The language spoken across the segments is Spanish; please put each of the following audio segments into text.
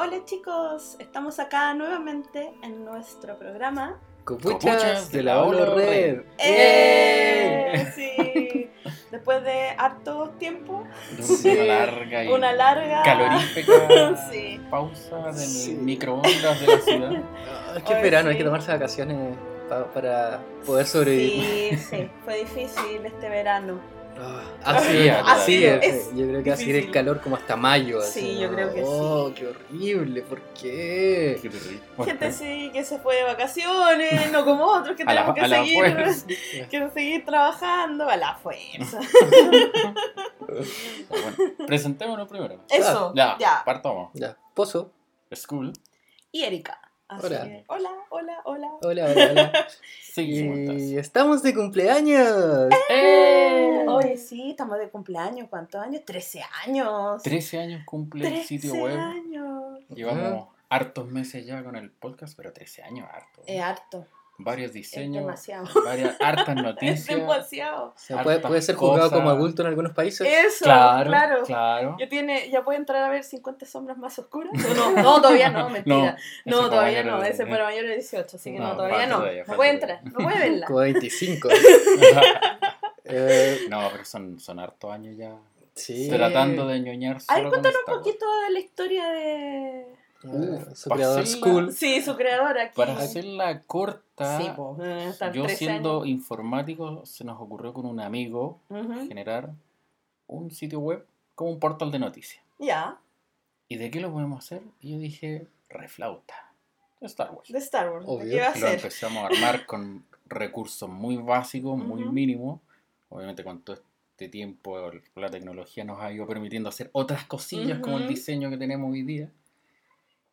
Hola chicos, estamos acá nuevamente en nuestro programa. Copuchas, Copuchas de la Olo Red. ¡Eh! Sí. Después de harto tiempo, Sí. Una larga y una larga calorífica Sí. pausa del Sí. microondas de la ciudad. Es que es verano, hay que tomarse vacaciones pa- para poder sobrevivir. Sí, sí, fue difícil este verano. Ah, así así es. es Yo creo que así el calor como hasta mayo. Sí, así, yo ¿no? creo que Oh, sí. qué horrible, ¿por qué? Qué Gente sí que se fue de vacaciones, no como otros que la, tenemos que seguir, que seguir trabajando a la fuerza. Bueno, presentémonos primero. Eso, Ya, ya. partamos. Ya, Pozo. School. Y Erika. Así Hola. que, hola, hola, hola. Hola, hola, hola. Sí, y estamos de cumpleaños. ¡Eh! Oye, sí, estamos de cumpleaños. ¿Cuántos años? 13 años. 13 años cumple el 13 sitio web. años. Llevamos hartos meses ya con el podcast, pero 13 años harto. Es harto. Varios Es diseños, demasiado. varias hartas Es noticias. demasiado. O sea, puede, ser juzgado cosas. como adulto en algunos países. Eso, Claro, claro. claro. Ya tiene, ya puede entrar a ver 50 sombras más oscuras. ¿O no, no, todavía no, mentira. No, No, todavía no, ese fue mayor de 18, así que no, No, todavía no. todavía, no puede entrar, no puede verla. Como 25. Eh, No, pero son, son hartos años ya sí. tratando de ñoñar Ay, solo con cuéntanos un poquito de la historia de. Uh, su para creador hacerla- School. Sí, su creador aquí. Para hacerla corta, Sí, eh, yo 13 siendo años. informático, se nos ocurrió con un amigo generar un sitio web como un portal de noticias. Ya, ¿Y de qué lo podemos hacer? Y yo dije, reflauta. de Star Wars. de Star Wars. Obvio. ¿Qué va a Lo empezamos a armar con recursos muy básicos, muy Ujú. mínimos. Obviamente con todo este tiempo la tecnología nos ha ido permitiendo hacer otras cosillas como el diseño que tenemos hoy día.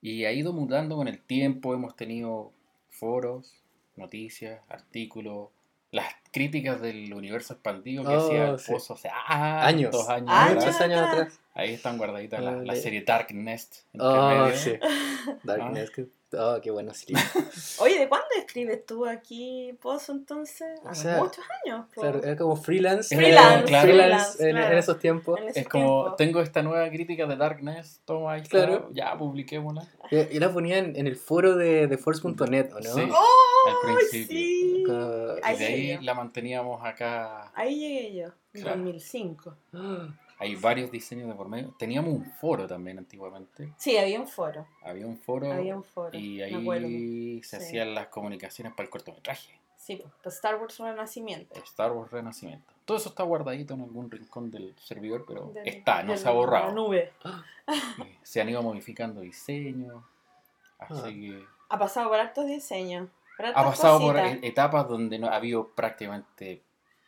Y ha ido mutando con el tiempo. Hemos tenido foros, noticias, artículos, las críticas del universo expandido que Oh, hacía el sí. pozo hace ah, Años. dos años, Años. atrás. Muchos años atrás. atrás. Ahí están guardaditas la, la serie Dark Nest. entre Oh, medio. sí. Darkness. que- Oh, qué bueno. Oye, ¿de cuándo escribes tú aquí, Pozo, entonces? O Hace sea, muchos años. Claro, era como freelance. Freelance, Freelance, claro. en, claro. en esos tiempos. En Es como, tengo esta nueva crítica de Darkness, toma ahí Claro. ya publiquémosla. Eh, Y la ponían en el foro de, de Force.net, ¿o no? Sí. ¡Oh! al principio. Sí. Como- Ahí y de ahí llegué la manteníamos acá. Ahí llegué yo, en Claro. 2005. Hay varios diseños de por medio. Teníamos un foro también antiguamente. Sí, había un foro. Había un foro Había un foro. y ahí se Sí. hacían las comunicaciones para el cortometraje. Sí, pues, Star Wars Renacimiento. Star Wars Renacimiento. Todo eso está guardadito en algún rincón del servidor, pero Del- está, no del- se ha borrado. La nube. Y Se han ido modificando diseños. Así Ah. que Ha pasado por hartos diseños. Ha pasado por cositas. etapas donde no ha habido prácticamente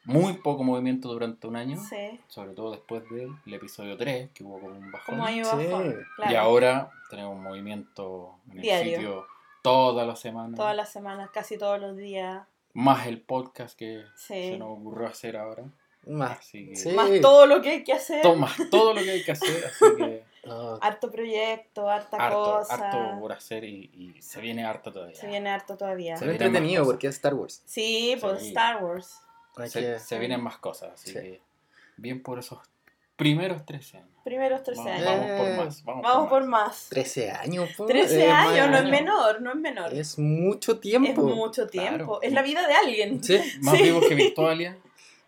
muy poco movimiento durante un año, Sí, sobre todo después del episodio 3, que hubo como un bajón. como Sí. bajón. Claro. Y ahora tenemos un movimiento en el Diario. sitio toda la semana, Todas las semanas, casi todos los días. más el podcast que Sí. se nos ocurrió hacer ahora. Más. Así que Sí. Más todo lo que hay que hacer. to- más todo lo que hay que hacer, así que Oh, Harto proyecto, harta harto, cosa. harto por hacer y, y se viene harto todavía. Se viene harto todavía. Se ve entretenido porque es Star Wars. Sí, pues Sí. Star Wars. Se, que- se vienen más cosas, así Sí. que bien por esos primeros 13 años. Primeros 13 Vamos, años. vamos por más. Vamos, Vamos por más. más. 13 años, po. 13 Es años, más- no es años. menor, no es menor. Es, Es mucho tiempo. mucho tiempo. Claro. Es la vida de alguien. Sí. Más Sí. vivos que Bueno,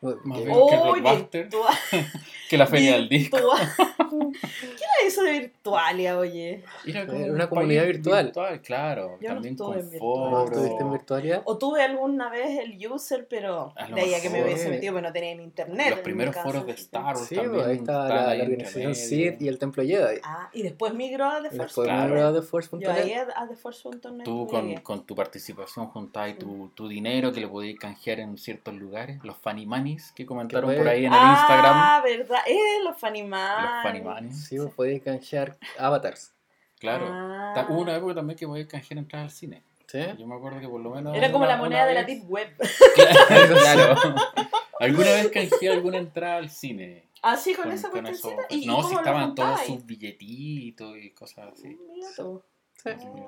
Más que- bien. que ¡Uy, Blockbuster. virtual! que la feria del disco. virtual. ¿Qué era eso de Virtualia, oye? Era un una comunidad país virtual. claro. Yo no también estuve con en virtual. ¿No foros. estuviste en Virtualia? O tuve alguna vez el user, pero A de ahí a que me hubiese metido, pero no tenía ni internet. Los en primeros foros de Star Wars Sí, también. pues, ahí estaba la, la organización. Sith y el Templo Jedi. Ah, y después migró a The Force. después claro. migró de Yo Force.net. ahí a, a TheForce.net. Tú con, con tu participación juntabas tu, tu dinero que lo podías canjear en ciertos lugares. Los Funny Que comentaron por ahí en el ah, Instagram. verdad. Eh, los Faniman. Los Funny Manis. Sí, vos podías canjear avatars. Claro. Ah. Hubo una época también que podías canjear entradas al cine. ¿Sí? Yo me acuerdo que por lo menos. Era como una- la moneda de la Deep Web. claro. Alguna vez canjeé alguna entrada al cine. Así con, Con- esa con eso. ¿Y, no, si estaban todos sus billetitos y cosas así. Mira. Sí. Oh.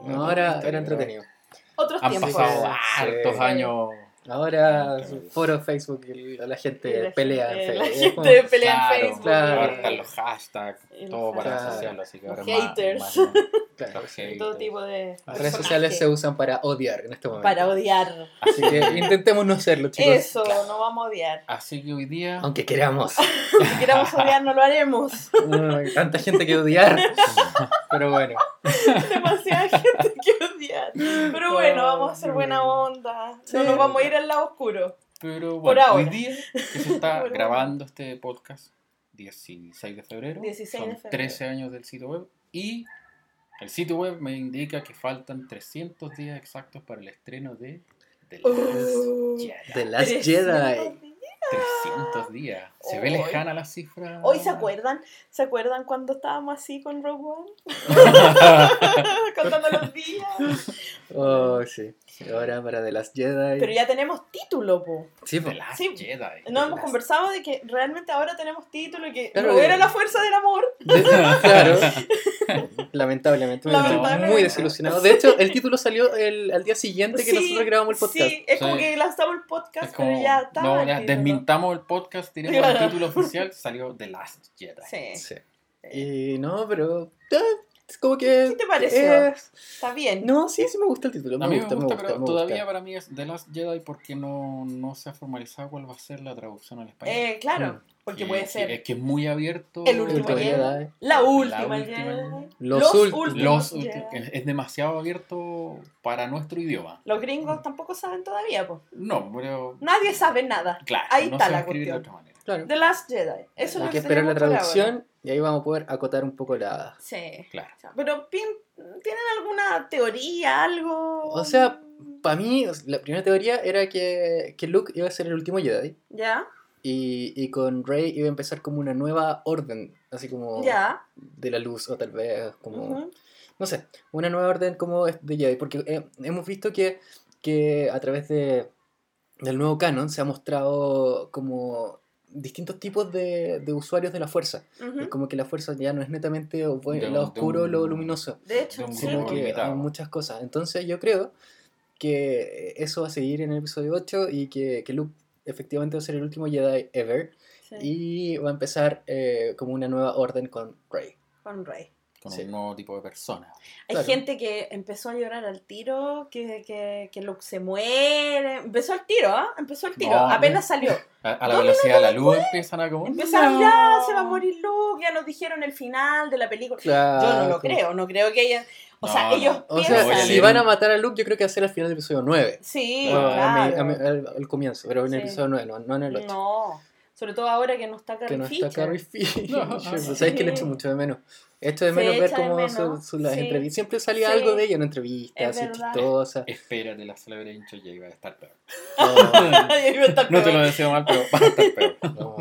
No, era, era entretenido. Otros Han tiempos. pasado Sí. hartos Sí. años Ahora, Claro. foro Facebook, y la gente Y la pelea en gente- Facebook. La gente pelea Claro, en Facebook. claro. Ahora están los hashtags, todo para asociarlo, así que ahora más- haters. más- y haters. todo tipo de Las redes sociales se usan para odiar en este momento. para odiar. Así que intentemos no serlo, chicos. Eso, no vamos a odiar. Así que hoy día Aunque queramos. Si queramos odiar, no lo haremos. Hay tanta gente que odiar. Pero bueno. Demasiada gente que odiar. Pero bueno, vamos a hacer buena onda. Sí. No nos vamos a ir al lado oscuro. Pero Por bueno, hoy ahora. día que se está Por grabando este podcast, 16 de febrero, 16 son de febrero. 13 años del sitio web y el sitio web me indica que faltan 300 días exactos para el estreno de The Last Uh, Jedi. The Last 300 Jedi. días. 300 días. ¿Se ve Hoy. lejana la cifra? Hoy se acuerdan, ¿se acuerdan cuando estábamos así con Rogue One? Contando los días. Oh, sí. Ahora para The Last Jedi. Pero ya tenemos título, po. Sí, The pues. Last Sí. Jedi. No hemos Last- conversado de que realmente ahora tenemos título y que Claro era la fuerza del amor. De- claro. Lamentablemente. me Lamentablemente. muy desilusionado. De hecho, el título salió el, al día siguiente que Sí, nosotros grabamos el podcast. Sí, es como Sí. que lanzamos el podcast, Es como, pero ya está. no, ya desmintamos el podcast, tenemos Claro. el título oficial, salió The Last Jedi. Sí. Sí. Y no, pero. Como que. ¿Qué te pareció? es- Está bien. No, sí, sí me gusta el título. Me A mí gusta, me gusta, pero me todavía gusta. para mí es The Last Jedi porque no, no se ha formalizado cuál va a ser la traducción al español. Eh, claro, Mm. porque puede ser Es que es muy abierto. el último Jedi, Jedi. la última última Jedi. Los últimos. Los, Jedi. es demasiado abierto para nuestro idioma. Los gringos tampoco saben todavía, pues. No, pero Nadie sabe nada. claro, Ahí no está la escribir de cuestión. otra manera. Claro. The Last Jedi. Eso es Hay lo que esperar la traducción y ahí vamos a poder acotar un poco la. Sí. Claro. Pero ¿tienen alguna teoría, algo? O sea, Para mí, la primera teoría era que, que Luke iba a ser el último Jedi ¿Ya? y, y con Rey iba a empezar como una nueva orden, así como ¿Ya? de la luz o tal vez como... No sé, una nueva orden como de Jedi, porque eh, hemos visto que, que a través de, del nuevo canon se ha mostrado como distintos tipos de, de usuarios de la fuerza. Es como que la fuerza ya no es netamente lo oscuro o un- lo luminoso, De hecho, de sí. sino que limitado. hay muchas cosas. Entonces yo creo que eso va a seguir en el episodio 8 y que, que Luke efectivamente va a ser el último Jedi ever Sí, y va a empezar eh, como una nueva orden con Rey. Con Rey. Con Sí. un nuevo tipo de persona. Hay Claro. gente que empezó a llorar al tiro, que, que, que Luke se muere. Empezó al tiro, ¿ah? Empezó al tiro. No, Apenas salió. A, a la velocidad de la luz empiezan a como. Empezaron "No". ya, se va a morir Luke, ya nos dijeron el final de la película. Yo no lo creo, no creo que ella... O No, sea, no. ellos O piensan... sea, si van a matar a Luke, yo creo que va a ser al final del episodio 9. Sí, a claro. a al comienzo, pero en el Sí. episodio 9, no, no en el 8. No, sobre todo ahora que no está que Carrie no Fisher. está Carrie Fisher. No. ¿Sabes que le echo mucho de menos? Echo de Se menos ver cómo menos, su, su- las sí. entrevistas. Siempre salía Sí. algo de ella en entrevistas, Es así chistosa. Espérate, la célebre hincho ya iba a estar peor. No, No te lo deseo mal, pero va a estar peor. no,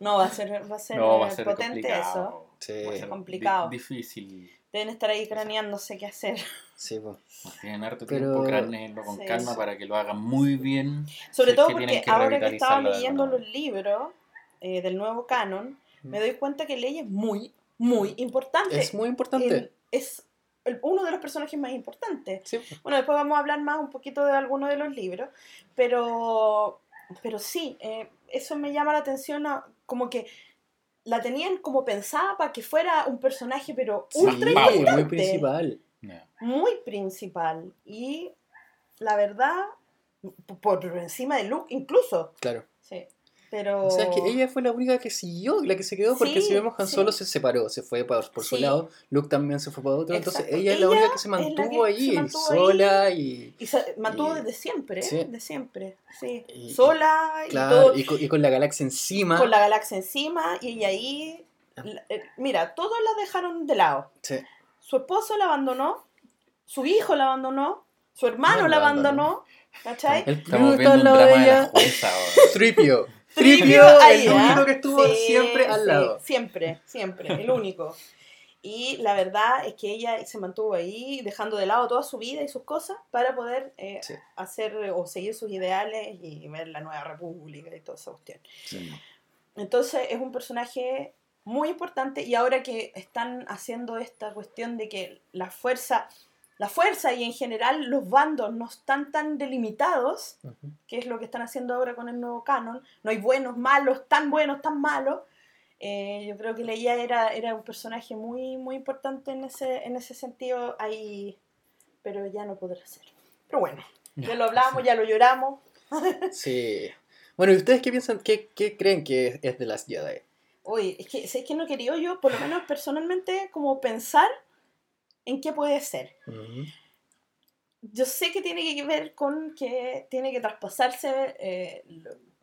No, va a ser, va a ser, No, va a ser potente eso. complicado. Sí. Va a ser Complicado. di- difícil. Deben estar ahí craneándose qué hacer. sí, pues. Tienen harto Pero- tiempo cranearlo con Sí. calma para que lo hagan muy bien. Sobre Si es todo que porque que ahora que estaba leyendo los libros eh, del nuevo canon, Mm. me doy cuenta que Leia es muy, muy importante. Es muy importante. El- es el- uno de los personajes más importantes. Sí. Bueno, después vamos a hablar más un poquito de algunos de los libros, pero, pero sí, eh, eso me llama la atención, a- como que la tenían como pensada para que fuera un personaje, pero Sí, ultra Power. muy importante, principal. Muy principal. Y la verdad, por encima de Luke incluso, Claro. Pero... O sea, es que ella fue la única que siguió, la que se quedó, porque Sí, si vemos Han sí. Solo se separó, se fue por, por su Sí. lado, Luke también se fue para otro, entonces Exacto. ella es la única que se mantuvo que ahí, se mantuvo sola y... Y se mantuvo Y- desde siempre, ¿eh? sí. de siempre, sí. Y- Sola y Claro, todo, y con, y con la galaxia encima. con la galaxia encima y ella ahí... Ah. la- eh, mira, todos la dejaron de lado. Sí. Su esposo la abandonó, su hijo la abandonó, su hermano No, la la abandonó, ¿cachai? El Estamos viendo un drama de la jueza ahora. Tripio. Tripio el único que estuvo Sí, siempre al sí, lado. Siempre, siempre, el único. Y la verdad es que ella se mantuvo ahí, dejando de lado toda su vida y sus cosas para poder eh, Sí. hacer o seguir sus ideales y ver la nueva república y toda esa cuestión. Entonces es un personaje muy importante y ahora que están haciendo esta cuestión de que la fuerza la fuerza y en general los bandos no están tan delimitados, Ujú. que es lo que están haciendo ahora con el nuevo canon. No hay buenos, malos, tan buenos, tan malos. Eh, yo creo que Leia era, era un personaje muy, muy importante en ese, en ese sentido, ahí, pero ya no podrá ser. Pero bueno, ya lo hablamos, ya lo lloramos. Sí. Bueno, ¿y ustedes qué piensan? ¿Qué, qué creen que es, es de las Jedi? Oye, es que, es que no quería yo, por lo menos personalmente, como pensar en qué puede ser. Ujú. Yo sé que tiene que ver con que tiene que traspasarse, eh,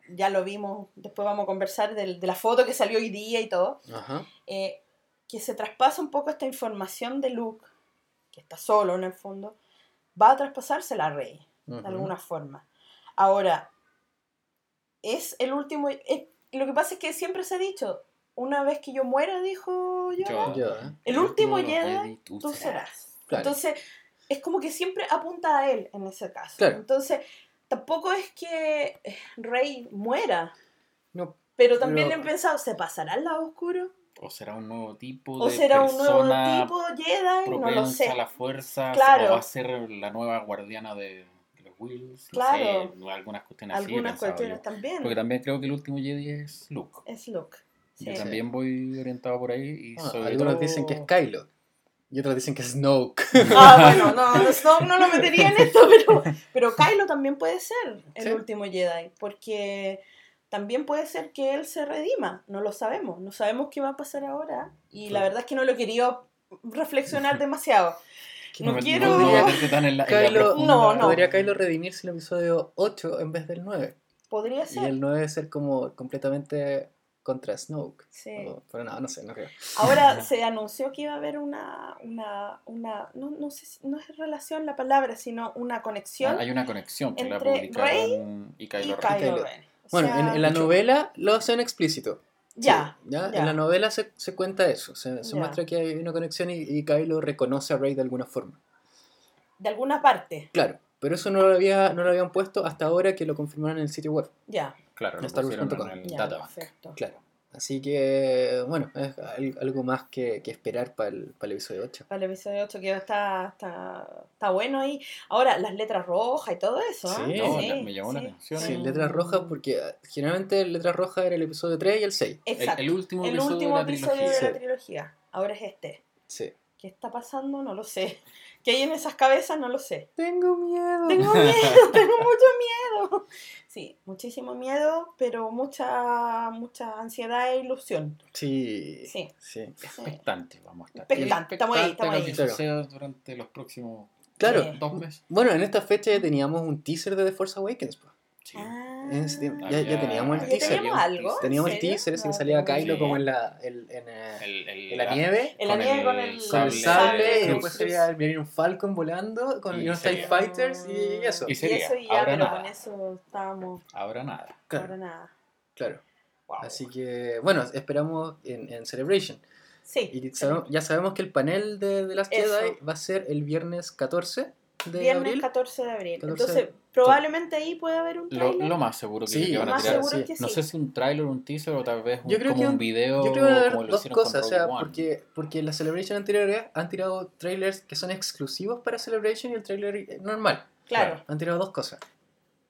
ya lo vimos, después vamos a conversar del- de, la foto que salió hoy día y todo, Ajá. eh, que se traspasa un poco esta información de Luke, que está solo en el fondo, va a traspasarse a Rey, de Ujú. alguna forma. Ahora, es el último... eh, lo que pasa es que siempre se ha dicho, una vez que yo muera, dijo yo, Yo- Ya. el último los Jedi, Jedi, tú serás. Claro. Entonces, es como que siempre apunta a él en ese caso. Claro. Entonces, tampoco es que eh, Rey muera, No, pero también Pero- he pensado, ¿se pasará al lado oscuro? O será un nuevo tipo ¿O de será un nuevo persona tipo Jedi? No lo sé. a la fuerza, Claro. o va a ser la nueva guardiana de, los Wills, no Claro. sé, algunas cuestiones así Algunas pensado cuestiones también. Porque también creo que el último Jedi es Luke. Es Luke. Sí. Yo también voy orientado por ahí y Ah, sobre algunos todo- dicen que es Kylo. Y otros dicen que es Snoke. Ah, bueno, no, no, Snoke no lo metería en esto, pero, pero Kylo también puede ser el Sí. último Jedi, porque también puede ser que él se redima, no lo sabemos, no sabemos qué va a pasar ahora, y la verdad es que no lo he querido reflexionar demasiado. No me- quiero- podría meterte tan en la- en la Kylo, profunda- No, no. Podría Kylo redimirse en el episodio 8 en vez del 9. Podría Y ser. el 9 ser como completamente contra Snoke. Sí. O- pero no, no sé, no creo. Ahora se anunció que iba a haber una, una, una no, no sé si, no es relación la palabra, sino una conexión Ah, Hay una conexión que la entre publicaron y y Kylo Kylo Ren. Kylo. Ren. O Bueno, sea, en, en la novela lo hacen explícito. ya, Sí, ¿ya? ya. En la novela se, se cuenta eso. Se, se muestra que hay una conexión y, y Kylo reconoce a Rey de alguna forma. de alguna parte, Claro, pero eso no lo, había, no lo habían puesto hasta ahora que lo confirmaron en el sitio web. ya, Claro, lo Star Wars pusieron en el databank. perfecto. Claro. Así que, bueno, es al- algo más que, que esperar para el, para el episodio 8. Para el episodio 8 que está, está, está bueno ahí. Ahora, las letras rojas y todo eso. ¿eh? Sí. No, la- me llamó la atención. Sí, letras rojas, porque ah, generalmente letras rojas era el episodio 3 y el 6. Exacto. El, el último El episodio último de la episodio de la Sí. trilogía. Ahora es este. Sí. ¿Qué está pasando? No lo sé. ¿Qué hay en esas cabezas? No lo sé. Tengo miedo. Tengo miedo, tengo mucho miedo. Sí, muchísimo miedo, pero mucha, mucha ansiedad e ilusión. Sí. Sí. Sí. Expectante, vamos a estar. Expectante, estamos ahí, estamos ahí. lo que Claro. durante los próximos Claro. Dos meses. Bueno, en esta fecha ya teníamos un teaser de The Force Awakens. po. Sí. Ah, En ese tiempo. Ya, Ah, ya ya- teníamos ¿ya el teaser. teníamos algo? ¿En Teníamos el teaser, ese No, que salía Kylo idea. como en la, el- en, eh, El, el- en la nieve. En la nieve con el- Con el sable, y después sería el Millennium Falcon volando con Y unos sería- TIE Fighters y eso. Y Y sería, eso y ya, ahora pero nada. con eso estábamos. Ahora nada. Claro, Ahora nada. claro. Wow. Así que, bueno, esperamos en, en Celebration. Sí. Y sabemos- ya sabemos que el panel de, de las Eso. Jedi va a ser el viernes 14 de Viernes abril. 14 de abril. 14 Entonces, probablemente ahí puede haber un Lo, trailer. lo más seguro que, Sí, que van Lo a más tirar. seguro sí. que sí. No sé si un tráiler o un teaser o tal vez un, Yo creo como que un un- video Yo creo que van a como haber lo dos cosas, o sea, porque, porque las Celebration anteriores han tirado trailers que son exclusivos para Celebration y el trailer normal. Claro, Han tirado dos cosas.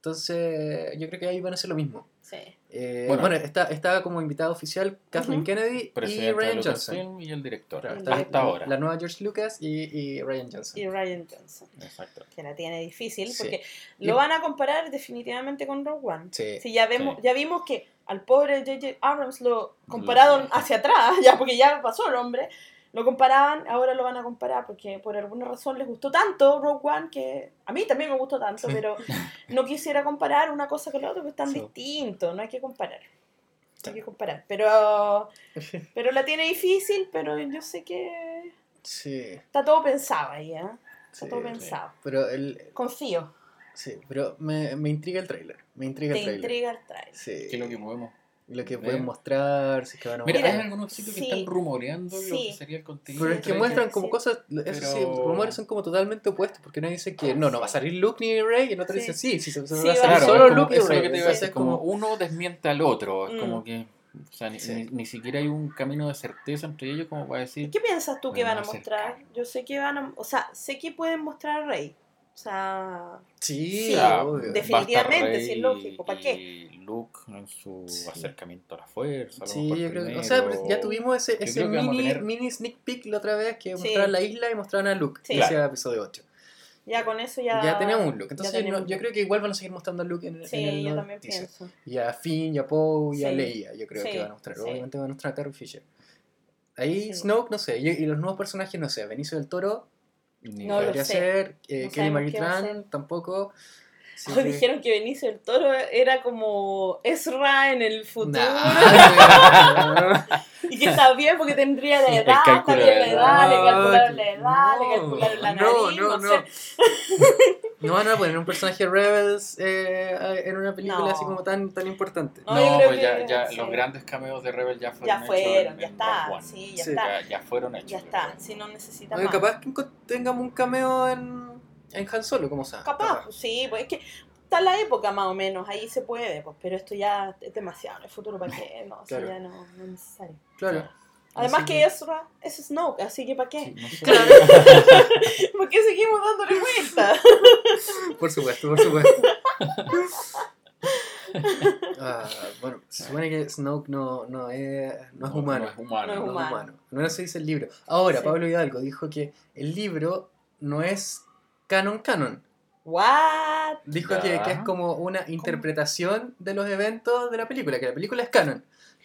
Entonces, yo creo que ahí van a hacer lo mismo. sí. Eh, Bueno. bueno, está, está como invitado oficial Kathleen. Kennedy y Ryan Johnson. y el director. Claro, El está Hasta la- ahora. La nueva George Lucas y, y Ryan Johnson. Y Ryan Johnson. Exacto. Que la tiene difícil Sí. porque Y- lo van a comparar definitivamente con Rogue One. Sí. Sí, ya, vemos, Sí. ya vimos que al pobre J.J. Abrams lo compararon hacia atrás, ya porque ya pasó el hombre. Lo comparaban, ahora lo van a comparar porque por alguna razón les gustó tanto Rogue One que a mí también me gustó tanto, Sí. pero no quisiera comparar una cosa con la otra porque están Sí. distintos, no hay que comparar. No hay que comparar, pero, pero la tiene difícil, pero yo sé que Sí. está todo pensado ahí, ¿eh? Está Sí, todo sí. pensado. Pero el, Confío, sí, pero me, me intriga el trailer. Me intriga te el trailer. intriga el trailer. Sí. ¿Qué es lo que podemos? Lo que pueden mostrar, si es que van a Mira, mostrar. hay algunos sitios que están rumoreando lo que sería el contenido. Pero es que muestran como sí. cosas, eso sí, Pero- rumores son como totalmente opuestos, porque uno dice que no, no va a salir Luke ni Rey, y el otro Sí. dice sí, sí, se, se Sí, va a salir solo Luke y Rey. lo que te iba a Entonces decir, es como uno desmiente al otro, es Mm. como que O sea, ni, Sí. ni- ni siquiera hay un camino de certeza entre ellos como para decir... ¿Qué piensas tú que van a mostrar? Yo sé que van a... O sea, sé que pueden mostrar a Rey. O sea... Sí, Sí, obvio. de- Definitivamente, sí, es lógico, ¿pa' qué? Y Luke en su Sí. acercamiento a la fuerza. a Sí, yo creo que, o sea, ya tuvimos ese, Yo ese a mini, tener- mini sneak peek la otra vez que Sí. mostraban la isla y mostraban a Luke, Sí. que decía episodio 8. Ya con eso ya... Ya tenemos un Entonces yo, tenemos no- yo creo que igual van a seguir mostrando a Luke en, Sí, en el yo nuevo también teaser. pienso. Y a Finn, y a Poe, y a Sí. Leia, yo creo Sí, que van a mostrar. sí. Obviamente van a mostrar a Carrie Fisher. Ahí Sí. Snoke, no sé. Y, y los nuevos personajes, no sé. Benicio del Toro, Ni No lo podría sé. ser. eh, No Kelly sabemos Marie qué va a Tran, tampoco. Que- Dijeron que Benicio del Toro era como Ezra en el futuro. Nah, Y que está bien porque tendría la El edad, de la edad. le calcularon la No, edad, le calcularon la no, nariz, no, no, no. sé. No van a poner un personaje Rebels eh, en una película No. así como tan, tan importante. No, pues ya, que ya sí. los grandes cameos de Rebel ya fueron Ya hechos fueron, en- ya está, sí, ya Sí. está. Ya, ya fueron hechos. Ya está, si no necesita Oye, más. capaz que tengamos un cameo en, en Han Solo, como sea. Capaz, pues sí, pues es que está la época más o menos, ahí se puede, pues, pero esto ya es demasiado, el futuro para qué, no, o sea, Claro. ya no, no es necesario. Claro. Además Así que que- Ezra es Snoke, así que para qué, Sí, no sé. Claro. ¿por qué seguimos dándole vuelta? Por supuesto, por supuesto. Ah, bueno, se supone que Snoke no, no, es, no es humano. No es humano. No es No es humano. humano. No se dice el libro. Ahora, Sí. Pablo Hidalgo dijo que el libro no es canon canon. What? Dijo que, que es como una interpretación de los eventos de la película, que la película es canon.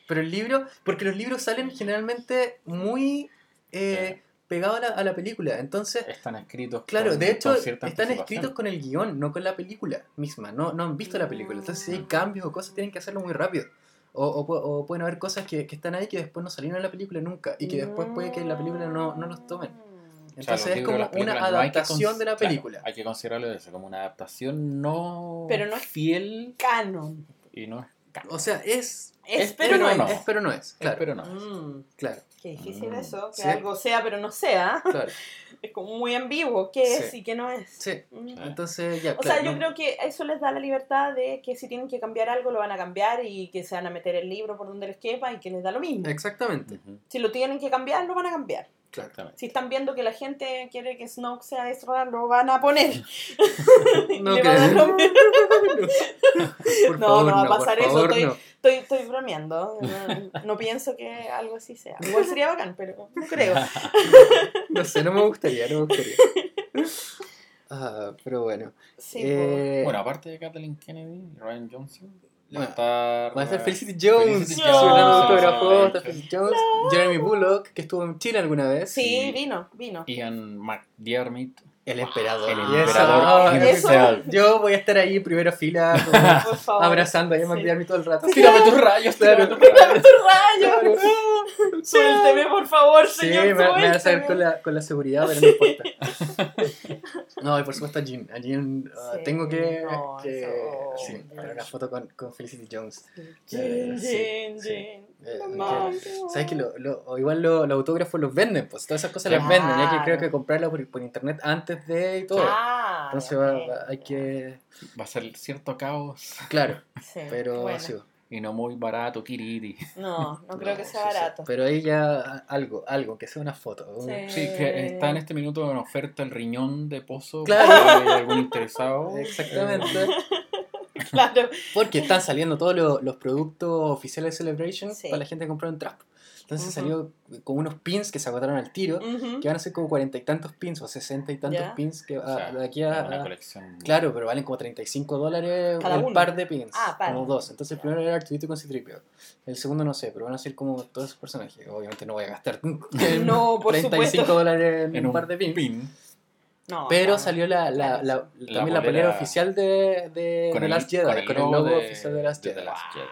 Pero el libro, porque los libros salen generalmente muy eh, pegados a la, a la película. Entonces, Están escritos. Claro, con- de hecho, están escritos con el guion, no con la película misma. No, no han visto la película. Entonces, si hay cambios o cosas, tienen que hacerlo muy rápido. O, o pu- o pueden haber cosas que, que están ahí que después no salieron en la película nunca. Y que después puede que en la película no, no los tomen. O sea, Entonces, es como una adaptación de la claro, película. hay que considerarlo eso como una adaptación no, Pero no es- fiel Canon. y no es canon. O sea, es. Es, Es, pero pero no no. es. Es, pero no es. Claro. Pero no. Mm, Claro. qué difícil Mm, eso, que sí. algo sea pero no sea. claro. Es como muy ambiguo, qué es y qué no es. Sí. Mm. Entonces, ya. O sea, yo no- creo que eso les da la libertad de que si tienen que cambiar algo lo van a cambiar y que se van a meter el libro por donde les quepa y que les da lo mismo. Exactamente. Si lo tienen que cambiar, lo van a cambiar. Claro. Si están viendo que la gente quiere que Snoke sea Ezra, lo van a poner. No Le a No, favor, no va a pasar eso, favor, estoy- no. Estoy, estoy bromeando. No, no pienso que algo así sea. Igual sería bacán, pero no creo. No sé, no me gustaría, no me gustaría. Ah, pero bueno. Sí, Eh, Bueno, aparte de Kathleen Kennedy y Ryan Johnson, va a estar. Va a estar Felicity Jones, Felicity Jones. autógrafo, Sí. está Felicity Jones, Jeremy Bullock, que estuvo en Chile alguna vez. sí, Sí. vino, vino. Ian McDiarmid. El emperador. El emperador eso, universal. Yo voy a estar ahí primera fila, como abrazando a Sí. McDiarmid todo el rato. Tírame tus rayos, tírame Claro. tus rayos. ¡Tu rayo! Suélteme, por favor, Sí, señor. me, me van a sacar con la, con la seguridad, pero no importa. No, y por supuesto a Jean. A Jean ah, Sí, tengo que, no, que eso- sí, para una foto con, con Felicity Jones. Sí, Jin, sí. Jin. Eh, Mamá. ¿Sabes que lo, lo- o igual lo- los autógrafos los venden? Pues todas esas cosas las Claro. venden. y Hay que creo que comprarlas por, por internet antes de y todo. Entonces va- hay que. Va a ser cierto caos Claro, Sí, pero bueno. sí. Y no muy barato, Kiriti. No, no creo que sea sí, sí. barato. Pero ahí ya algo, algo, que sea una foto. Sí. Sí, que está en este minuto en oferta el riñón de pozo. Claro. hay algún interesado. Exactamente. Claro. Porque están saliendo todos los, los productos oficiales de Celebration para la gente que compró en Trap. Entonces salió con unos pins que se agotaron al tiro, que van a ser como cuarenta y tantos pins o sesenta y tantos pins que O ah, sea, de aquí a, una a- colección. Claro, pero valen como 35 dólares Cada el uno. par de pins. Ah, par. Como dos. Entonces el primero era Arturito con Citripio. El segundo no sé, pero van a ser como todos esos personajes. Obviamente no voy a gastar No, por 35 supuesto. dólares en, En un un par de pins. pin. No, Pero claro. salió la, la, la- La también la polera polera oficial de, de, Con el, Last Jedi, con el, logo logo de- oficial de Last Jedi. The Last Jedi.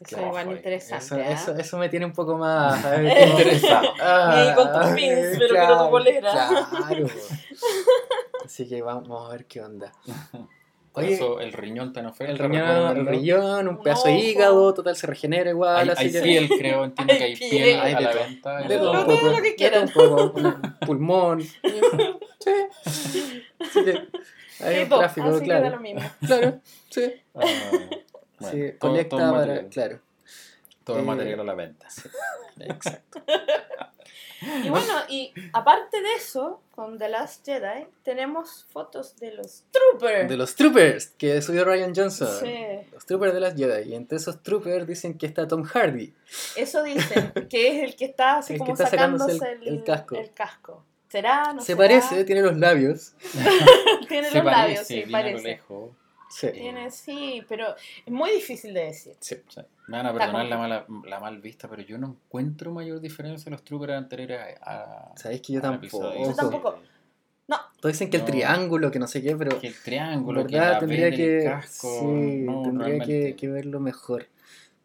Eso Claro, igual interesante. Eso, ¿ah? eso, eso me tiene un poco más Eh. Interesado. Ah, Y con tus pins, pero quiero tu polera. Claro. Así que vamos, a ver qué onda. Por Oye, eso el riñón en oferta. el riñón, el riñón, un pedazo de hígado, total se regenera igual. Hay, así hay que piel, creo, entiendo que Hay piel. piel Hay a la todo. venta. de todo un Lo- poco, todo lo que quieran. pulmón. Sí. Así que hay Sí, un todo, tráfico, así que da lo claro. mismo. Claro, sí. Ah, sí, bueno, todo- todo para, material. claro. Todo Eh, el material a la venta. Exacto. Y bueno, y aparte de eso, con The Last Jedi, tenemos fotos de los Troopers. De los Troopers que subió Ryan Johnson. Sí, Los Troopers de las Jedi. Y entre esos Troopers dicen que está Tom Hardy. eso dicen, que es el que está así El que como está sacándose sacándose el- el casco. el casco. ¿Será? ¿No Se será? parece, tiene los labios. Tiene Se los parece, labios, sí, bien a lo parece. lejos. Sí. Tiene, sí, pero es muy difícil de decir. Sí. Sí. Me van a perdonar la, mala, la mal vista, pero yo no encuentro mayor diferencia en los troopers anteriores a. a- Sabéis que yo tampoco. Yo tampoco. Todos dicen que el No. triángulo, que no sé qué, pero Que el triángulo, que verdad la tendría vela, el que, casco. sí, no, tendría que, que verlo mejor.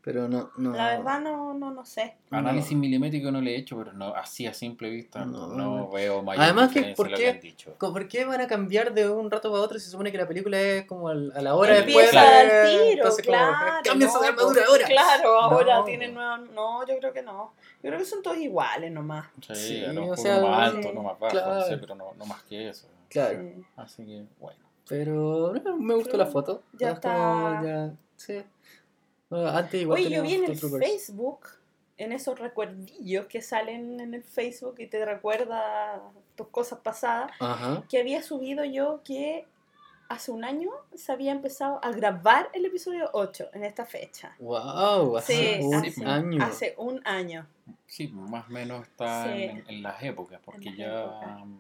Pero no, no. La verdad no, no, no sé. Análisis milimétrico no le he hecho, pero no, así a simple vista No. no, veo mayor Además que, ¿por qué? que han dicho. ¿Por qué van a cambiar de un rato para otro si se supone que la película es como al- a la hora Empieza después? Claro. al tiro, Entonces, claro. Cambien su no, armadura pues, ahora. Claro, ahora No. tienen nueva. No, yo creo que no. Yo creo que son todos iguales nomás. Sí, Sí, a lo o mejor sea, uno más alto, no más bajo, Claro. no sé, pero no, no más que eso. Claro. Sí. Así que, bueno. Pero me gustó Pero la foto. ya Es como, está. ya, sí. Antes igual Oye, yo vi en el. Facebook, en esos recuerdillos que salen en el Facebook y te recuerda tus cosas pasadas, Ajá. que había subido yo que hace un año se había empezado a grabar el episodio 8 en esta fecha. Wow, hace Sí, un hace, año. hace un año. Sí, más o menos está Sí. en, en las épocas, porque las ya, épocas. mm,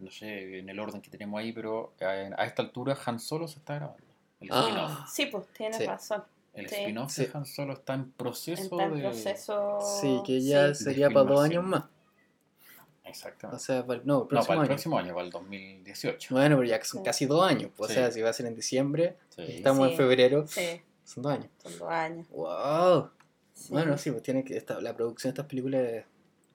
no sé, en el orden que tenemos ahí, pero a, a esta altura Han Solo se está grabando. El Ah. Sí, pues tienes Sí. razón. El sí. spin-off Sí. de Han Solo está en proceso Está en de... proceso. Sí, que ya sí. sería para dos años más. O Exactamente. sea, para, no, el no, próximo para el año. próximo año, para el 2018. Bueno, pero ya que son Sí. casi dos años. pues, Sí. O sea, si va a ser en diciembre, Sí. estamos Sí. en febrero, Sí, son dos años. son dos años. Wow. Sí. Bueno, sí, pues tiene que esta, la producción de estas películas es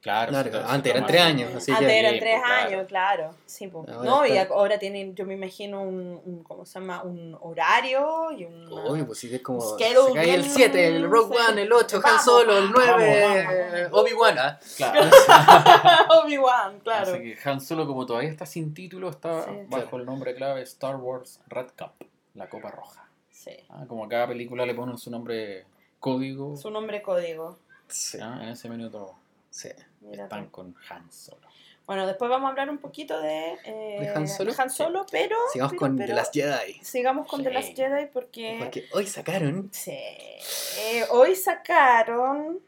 Claro. Antes eran tres años, así Antes que eran tres claro. años, claro. Sí, pues. Ahora no, y ahora tienen, yo me imagino un, un ¿cómo se llama? Un horario y un... Obvio, pues sí es como. Schedule Se cae el bien, 7, el Rogue sí. One, el 8, Han Solo, el 9, vamos, vamos. Obi-Wan. ah. Claro. Obi-Wan, claro. Así que Han Solo, como todavía está sin título, está Sí. bajo el nombre clave Star Wars Red Cup, la Copa Roja. Sí. Ah, como a cada película le ponen su nombre código, Su nombre código. Sí, ah, en ese minuto sí. Mira están tú. con Han Solo. Bueno, después vamos a hablar un poquito de, eh, ¿De Han Solo? Solo, pero... Sigamos pero- con pero- The Last Jedi. Sigamos con The Sí. Last Jedi porque... Porque hoy sacaron. Sí. Eh, hoy sacaron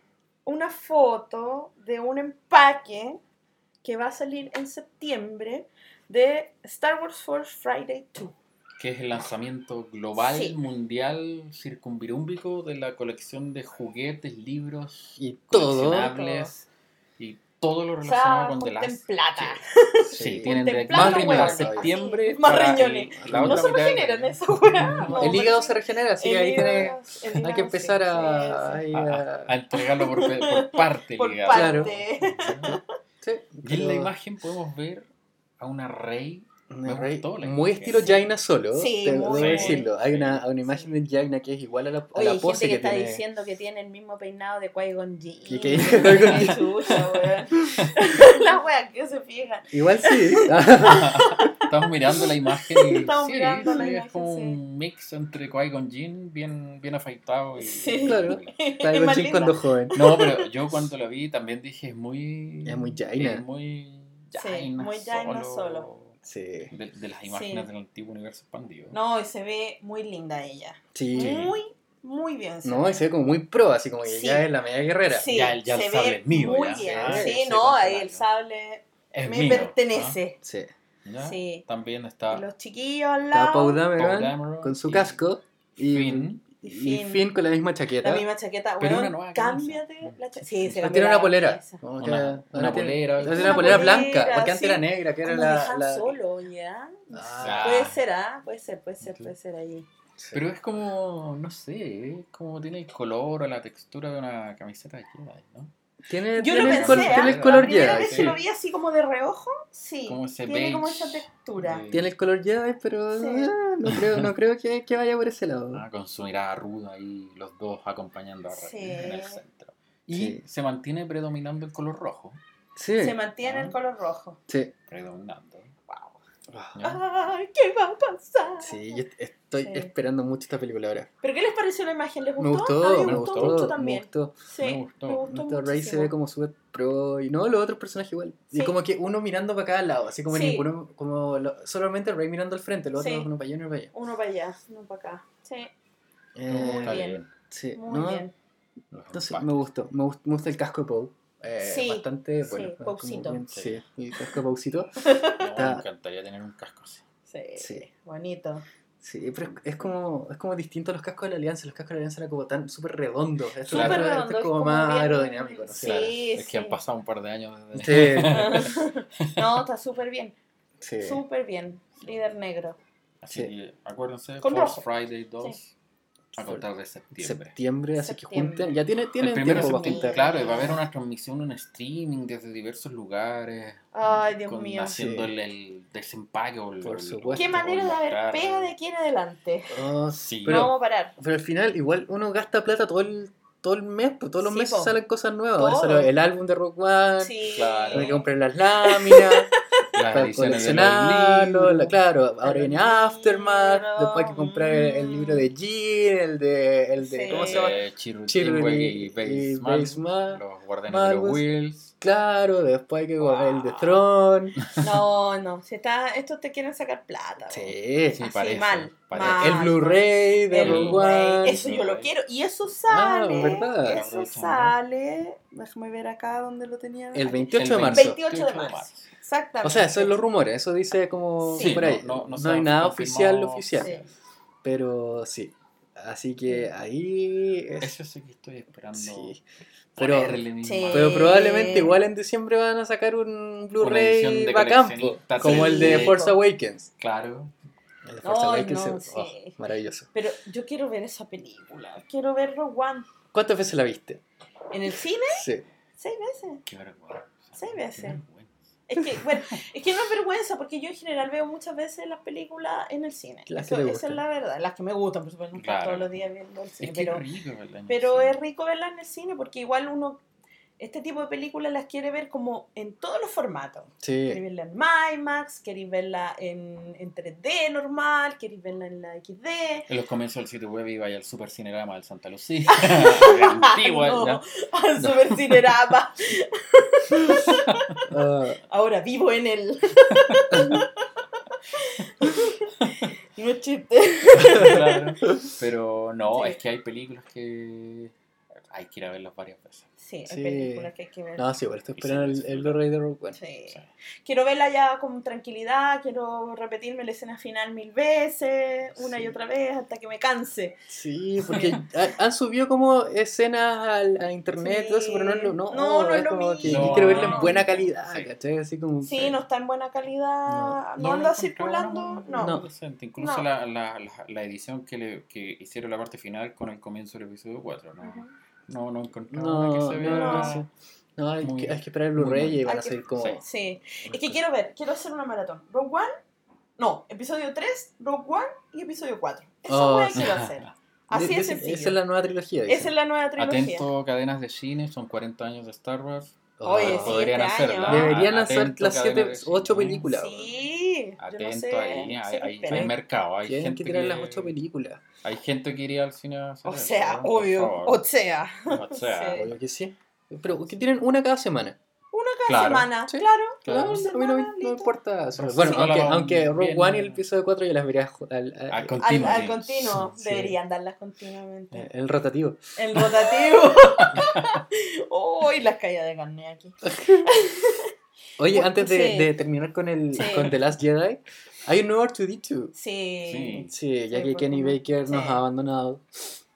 una foto de un empaque que va a salir en septiembre de Star Wars Force Friday 2. Que es el lanzamiento global, Sí. mundial, circunvirúmbico de la colección de juguetes, libros Y todo. coleccionables y todo lo O sea, relacionado con The Last plata. Sí. Sí, tienen de más riñones septiembre. así, más riñones. el- No se regeneran esa weá. no, el hígado se regenera, así que el ahí tiene, hígado- el hay que hígado, empezar sí, a, sí, A, a- a entregarlo por, por parte, Por digamos. Claro. parte. sí, Y en la pero imagen podemos ver a una rey. Rey gustó la muy imagen. estilo. Jaina solo, Sí, te- muy, debo decirlo. Hay una, una imagen de Jaina que es igual a la, a Oye, la hay pose gente que, está tiene. diciendo que tiene el mismo peinado de Qui-Gon Jinn. Weón. La wea que se fijan. Igual sí. Estamos mirando la imagen y Estamos sí, mirando la sí, imagen, es como sí. un mix entre Qui-Gon Jinn, bien, bien afeitado. Y, Sí. Claro. Está Es con más Jin linda. cuando joven. No, pero yo cuando la vi también dije es muy... Es muy Jaina. es muy Sí, Jaina muy Jaina solo. Sí. De, de las imágenes Sí. del antiguo universo expandido. No, y se ve muy linda ella. Sí. Muy, muy bien. se No, ve. y se ve como muy pro, así como que Sí. ya es la media guerrera. Sí, Ya- ya el se sable ve es mío, Muy ya. bien. Ah, Sí, no, ahí el sable Es me mío, pertenece. Sí. ¿Ya? Sí. También Y está los chiquillos al Está lado. Dameron Poe Dameron con su y casco y Finn. Y y Finn. Finn con la misma chaqueta. La misma chaqueta. Pero Bueno, una nueva camisa. cámbiate la chaqueta. Sí, se tiene una polera. camisa. Como que Una- polera. tiene Una una polera polera, blanca, porque antes sí. era negra, que era Como la. La- Solo, ¿ya? Ah. Puede ser, ¿ah? Puede ser, puede ser, puede ser ahí. Sí. Pero es como, no sé, es como tiene el color o la textura de una camiseta de Jedi, ¿no? Tiene, Yo lo tiene el, pensé, col- ¿ah? tiene el color La primera Jedi. vez Sí. que lo vi así como de reojo, sí. Como ese tiene beige como esa textura. de- Tiene el color Jedi, pero Sí. ah, no creo, no creo que, que vaya por ese lado. Ah, con su mirada ruda y los dos acompañando a Rey Sí. en el centro. Y Sí. se mantiene predominando el color rojo. Sí, Se mantiene Ah. el color rojo. sí. Predominando. Ah, Ay, ¿qué va a pasar? Sí, yo estoy Sí. esperando mucho esta película ahora. ¿Pero qué les pareció la imagen? ¿Les Me gustó? gustó, A mí me me gustó, mucho me también. gustó. Sí, Me me gustó. gustó, Nuestro Rey se ve como súper pro y no los otros personajes igual. Y como que uno mirando para cada lado, así como Sí. ninguno, como lo- solamente Rey mirando al frente, los otros uno para allá y uno para allá. Uno para allá, uno para acá. Sí, Eh, Muy Está bien. Sí, muy no, bien. Entonces me gustó, me gustó, me gusta el casco de Poe. Eh, Sí, bastante sí, bueno. como Paucito. bien- Sí, el casco Paucito. No, Está- Me encantaría tener un casco así. Sí, Sí. bonito. Sí, pero es, es como, es como distinto a los cascos de la Alianza. Los cascos de la Alianza eran como tan súper redondos. Esto redondo, es es como como más bien- aerodinámico. No sé. Sí, Claro, es que han pasado un par de años desde... Sí, No, está súper bien. sí. Súper bien. Líder negro. Así Sí. que acuérdense, Con Force rojo. Friday 2 a contar de septiembre. Septiembre, así que junten. Ya tiene, primero tiempo para juntar. claro, y va a haber una transmisión en streaming desde diversos lugares. Ay, Dios con- mío. Haciendo Sí. el, el desempaque o el, Por supuesto. Qué manera de haber pega de aquí en adelante. Oh, Sí. pero, no vamos a parar. pero al final, igual uno gasta plata todo el, todo el mes, pues todos los Sí, meses po. salen cosas nuevas. Sale el álbum de Rock One, Sí. claro. hay que comprar las láminas. Las para ediciones de los coleccionarlo, la- claro, ahora viene Aftermath, después hay que comprar el, el libro de Jean, el de, el de Sí. ¿cómo se llama? Eh, y- y los guardianes de los. Wheels. Claro, después hay que comprar el de Wow. Throne. No, no. Si está, estos te quieren sacar plata. Sí, Sí, Así, parece, mal, parece. mal. el Blu-ray de El Rogue Blu-ray. One. Eso yo lo quiero. Y eso sale. Ah, ¿verdad? Eso sale. Déjame ver acá donde lo tenía. El Aquí. 28 de El marzo. 28 de marzo. Exactamente. O sea, eso es los rumores, eso dice como Sí, por ahí. no- No, no- no se hay ha nada oficial, oficial. Sí. Pero sí. Así que ahí es- Eso sí que estoy esperando. sí. Pero, probablemente igual en diciembre van a sacar un Blu-ray de bacán, como el de Force. Awakens. Claro. El de Force Awakens no, es- sí. oh, maravilloso. Pero yo quiero ver esa película. Quiero ver Rogue One. ¿Cuántas veces la viste? ¿En el cine? Sí. Seis veces. Qué vergüenza. Seis Qué veces. Es que, bueno, es que no es vergüenza, porque yo en general veo muchas veces las películas en el cine. Las Eso- esa es la verdad. Las que me gustan, por supuesto, no estoy Claro. todos los días viendo el cine. Es que pero es rico verla en el pero cine. es rico verlas en el cine, porque igual uno, este tipo de películas las quiere ver como en todos los formatos. Queréis Sí. verla en IMAX, queréis verla en, en 3D normal, queréis verla en la XD. En los comienzos del sitio web iba al Super Cinerama del Santa Lucía. Antigua, No, al Super Cinerama. Ah, Ahora vivo en él. no es chiste. Claro. Pero no, Sí. es que hay películas que hay que ir a verlas varias veces. Sí, hay Sí. películas que hay que ver. no, sí, igual estoy esperando sí, el, el Blu-ray de Rogue One. Sí. Sí. Quiero verla ya con tranquilidad, quiero repetirme la escena final mil veces, una y otra vez, hasta que me canse. Sí, porque ha- han subido como escenas al, a internet, Sí. todo eso, pero no es lo, no, No, no es lo como que mismo. yo quiero verla en No. buena calidad, Sí. ¿cachai? Así como... Sí, no está en buena calidad, no, lo anda circulando, no. Incluso No. La, la, la, la edición que, le, que hicieron la parte final con el comienzo del episodio 4. No, Ujú. No, no encontré No, una que no, se vea. no, No. hay, que, hay que esperar el Blu-ray y van a salir como... sí. Sí, es que quiero ver, quiero hacer una maratón. Rogue One, no, episodio 3, Rogue One y episodio 4. Esa Oh, sí. quiero hacer. Así De- es sencillo. Esa es la nueva trilogía. dice. Esa es la nueva trilogía. Atento, cadenas de cine, son 40 años de Star Wars. Oye, podrían hacerla. Deberían hacer las cadenas 7, de cine. 8 películas. Sí, yo no Atento sé, ahí, no hay, sé hay, hay mercado. Hay Tienen gente que tirar que, las 8 películas. Hay gente que iría al cine a hacer O sea, ¿no? Obvio, o sea, O sea, Sí. Obvio que sí. Pero que tienen una cada semana. una cada Claro. semana, Sí. claro. Claro. No, una a mí no, me- semana, no listo. importa. Pero Bueno, sí, aunque, aunque Rogue One y el episodio 4 yo las vería al, al- al Al, continuo. al sí. continuo, Sí. deberían darlas continuamente. eh, el rotativo. El rotativo. Uy, las caídas de carne aquí. Oye, antes de, sí. de terminar con el Sí. con The Last Jedi, hay un nuevo R2D2. Sí, Sí. Sí, ya que Kenny. Baker nos ha abandonado.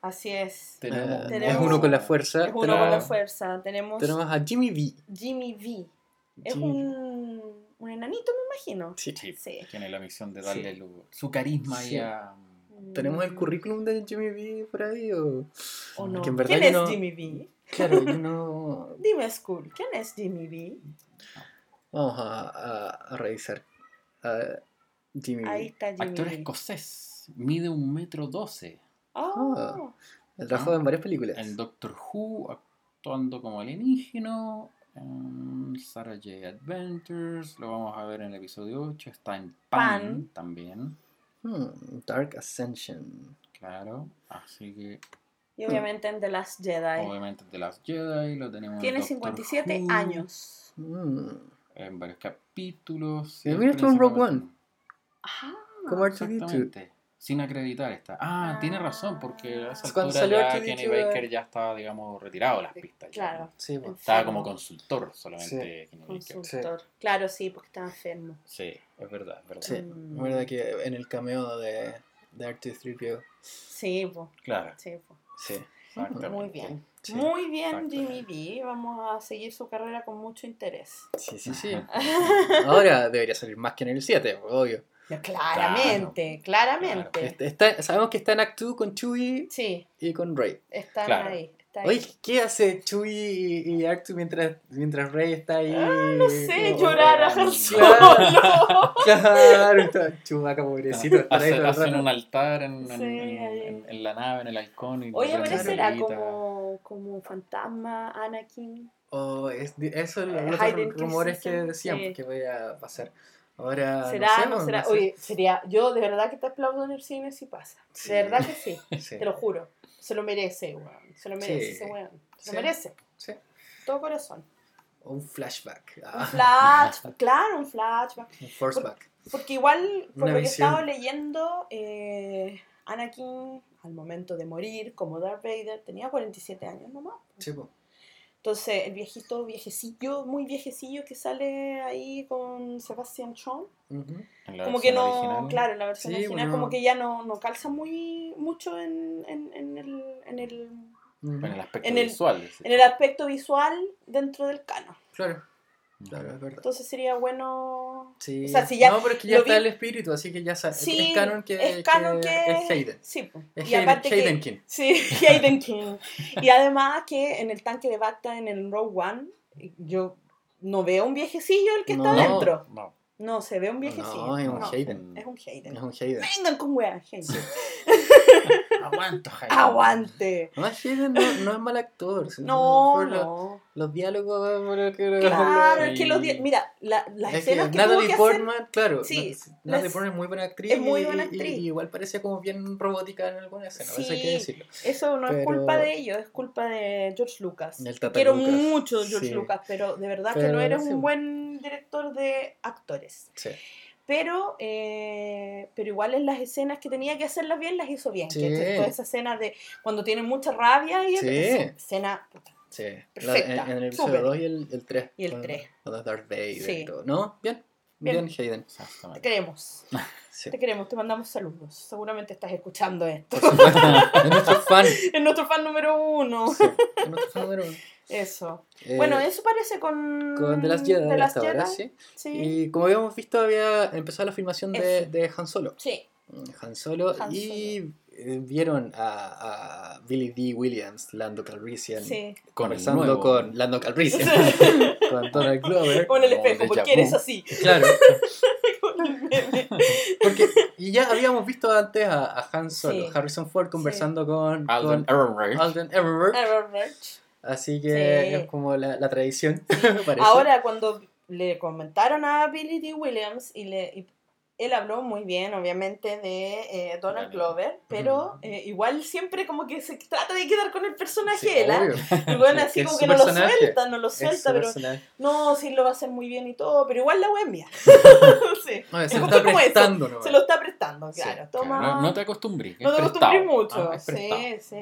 así es. Tenemos- Eh, Tenemos- Es uno con la fuerza. Es uno con la tenemos, fuerza. Tenemos tenemos a Jimmy V. Jimmy V. Es Jimmy- un, un enanito, me imagino. Sí. Sí, Sí. tiene la misión de darle Sí. su carisma Sí. y a... ¿Tenemos el Mm. currículum de Jimmy V por ahí? O... ¿O no? que en verdad ¿Quién es no- Jimmy V? Claro, yo no. Dime, School, ¿quién es Jimmy V? Vamos a, a, a revisar. a Jimmy Ahí está Jimmy Actor escocés, mide un metro doce. Ah, Él trabajó en varias películas. En Doctor Who, actuando como alienígeno. En Sarah J. Adventures, lo vamos a ver en el episodio 8. Está en Pan. Pan, también, Hmm, Dark Ascension. claro. Así que, Y obviamente en The Last Jedi. obviamente, The Last Jedi lo tenemos. en Tiene Doctor 57 Who, años. Hmm, En varios capítulos. Mira, estuvo en Rogue principalmente- Ajá. Como R2D2. Exactamente. Sin acreditar está. Ah, Ah. tiene razón, porque a esa Cuando altura salió ya R2D2, Kenny eh. Baker ya estaba, digamos, retirado de las pistas. ya. Claro. Sí, pues. Estaba como consultor solamente Kenny Baker. Consultor. Claro, sí, porque estaba enfermo. Sí, es verdad, es verdad. Sí, Mm. la verdad que en el cameo de, de R2-3PO. Sí, pues. Claro, Sí, po. Sí. exactamente. Muy bien. Sí. Muy bien. Jimmy B. Vamos a seguir su carrera con mucho interés. Sí, sí, sí. Ahora debería salir más que en el 7, obvio. Claramente, claramente. Este- está- sabemos que está en Act 2 con Chewie Sí, y con Rey. están Claro. ahí. Oye, ¿qué hace Chewie y, y R2 mientras, mientras Rey está ahí? Ah, no sé, Oh, llorar a Han Claro. Solo. Claro, está Chewbacca pobrecito. está ahí hacen un altar en, Sí, en- en- en la nave, en el halcón. Y Oye, pero Claro. será como, como un fantasma, Anakin. Oh, es, eso es Eh, los rumores que decían sí. que podía pasar. Ahora. ¿Será? sé, ¿No no será? sé. Oye, sería. Yo de verdad que te aplaudo en el cine si pasa. Sí. De verdad que sí. Sí. Te lo juro. Se lo merece, weón. Se lo merece Sí. ese weón. Se lo merece. Sí. Todo corazón. Un flashback. Un Ah, flashback. claro, un flashback. un forceback. Porque igual, por Una lo que he estado leyendo, eh, Anakin, al momento de morir, como Darth Vader, tenía 47 años nomás. Sí, po. Entonces, el viejito, viejecillo, muy viejecillo que sale ahí con Sebastian Shaw, Ujú. En la como que versión no, original. claro, en la versión Sí, original, bueno. como que ya no, no calza muy mucho en, en, en el, en, el. En el aspecto En el- visual. sí. en el aspecto visual dentro del canon. Claro, claro, es verdad. Entonces sería bueno... Sí. O sea, si ya no, pero es que ya está vi- el espíritu, así que ya sa- Sí, es canon que es canon que, es Hayden. Sí. Es y Hayden, aparte que- Hayden King. Sí, Hayden King. Y además que en el tanque de Bacta en el Rogue One, yo no veo un viejecillo el que está No. dentro. No. No, se ve un viejecillo. No, es un No, Hayden. Es un Hayden. Es un Hayden. Vengan con weas, gente. Aguanto, Jaime. Aguante. Además, no, no es mal actor. sino No, por lo- no. Los diálogos, por lo que- Claro, Sí. es que los di- Mira, la- las Es escenas que que, tuvo Natalie que hacer. Portman, claro. Sí, Natalie las- Portman es muy buena actriz. es muy y- buena y- actriz. Y, igual parece como bien robótica en alguna escena, eso hay que Sí. decirlo. Eso no es Pero- culpa de ellos, es culpa de George Lucas. Quiero Lucas, mucho George sí. Lucas, pero de verdad que Pero, no eres sí. un buen director de actores. Sí. Pero, eh, pero igual en las escenas que tenía que hacerlas bien, las hizo bien. Sí. Que toda esa escena de cuando tienen mucha rabia y Sí. esa escena. Sí. Perfecta, La- en, en el episodio súper. 2 y el, el 3. Y el tres. Con Darth Vader Sí. y todo. ¿No? Bien. Bien. Bien, Hayden. Te queremos. Sí. Te queremos, te mandamos saludos. Seguramente estás escuchando esto. Es nuestro fan. es nuestro fan número uno. Sí, es nuestro fan número uno. Eso. Eh, bueno, eso parece con. Con The Last Jedi The Last hasta ahora, Jedi. sí. Sí. Y como habíamos visto, había empezado la filmación de, de Han Solo. Sí. Han Solo. Han y eh, vieron a, a Billy D. Williams, Lando Calrissian, Sí. Conversando nuevo. con Lando Calrissian, con Donald Glover. Con el espejo, porque eres así. Claro, Con el meme. porque y ya habíamos visto antes a, a Han Solo, Sí. Harrison Ford conversando con, Alden con Ehrenreich. Alden Ehrenreich. Error Reach. Así que Sí. es como la, la tradición. Ahora, cuando le comentaron a Billy D. Williams y le. y él habló muy bien, obviamente, de eh, Donald. Glover, pero eh, igual siempre como que se trata de quedar con el personaje, Sí, ¿eh? bueno, así como que no lo suelta, no lo suelta, pero personaje. no, sí lo va a hacer muy bien y todo, pero igual la mía. sí. Oye, se Es lo está prestando, ¿no? Se lo está prestando, Sí, claro. Claro, Toma. no, no te acostumbres. No te acostumbres mucho. Ah, sí, sí.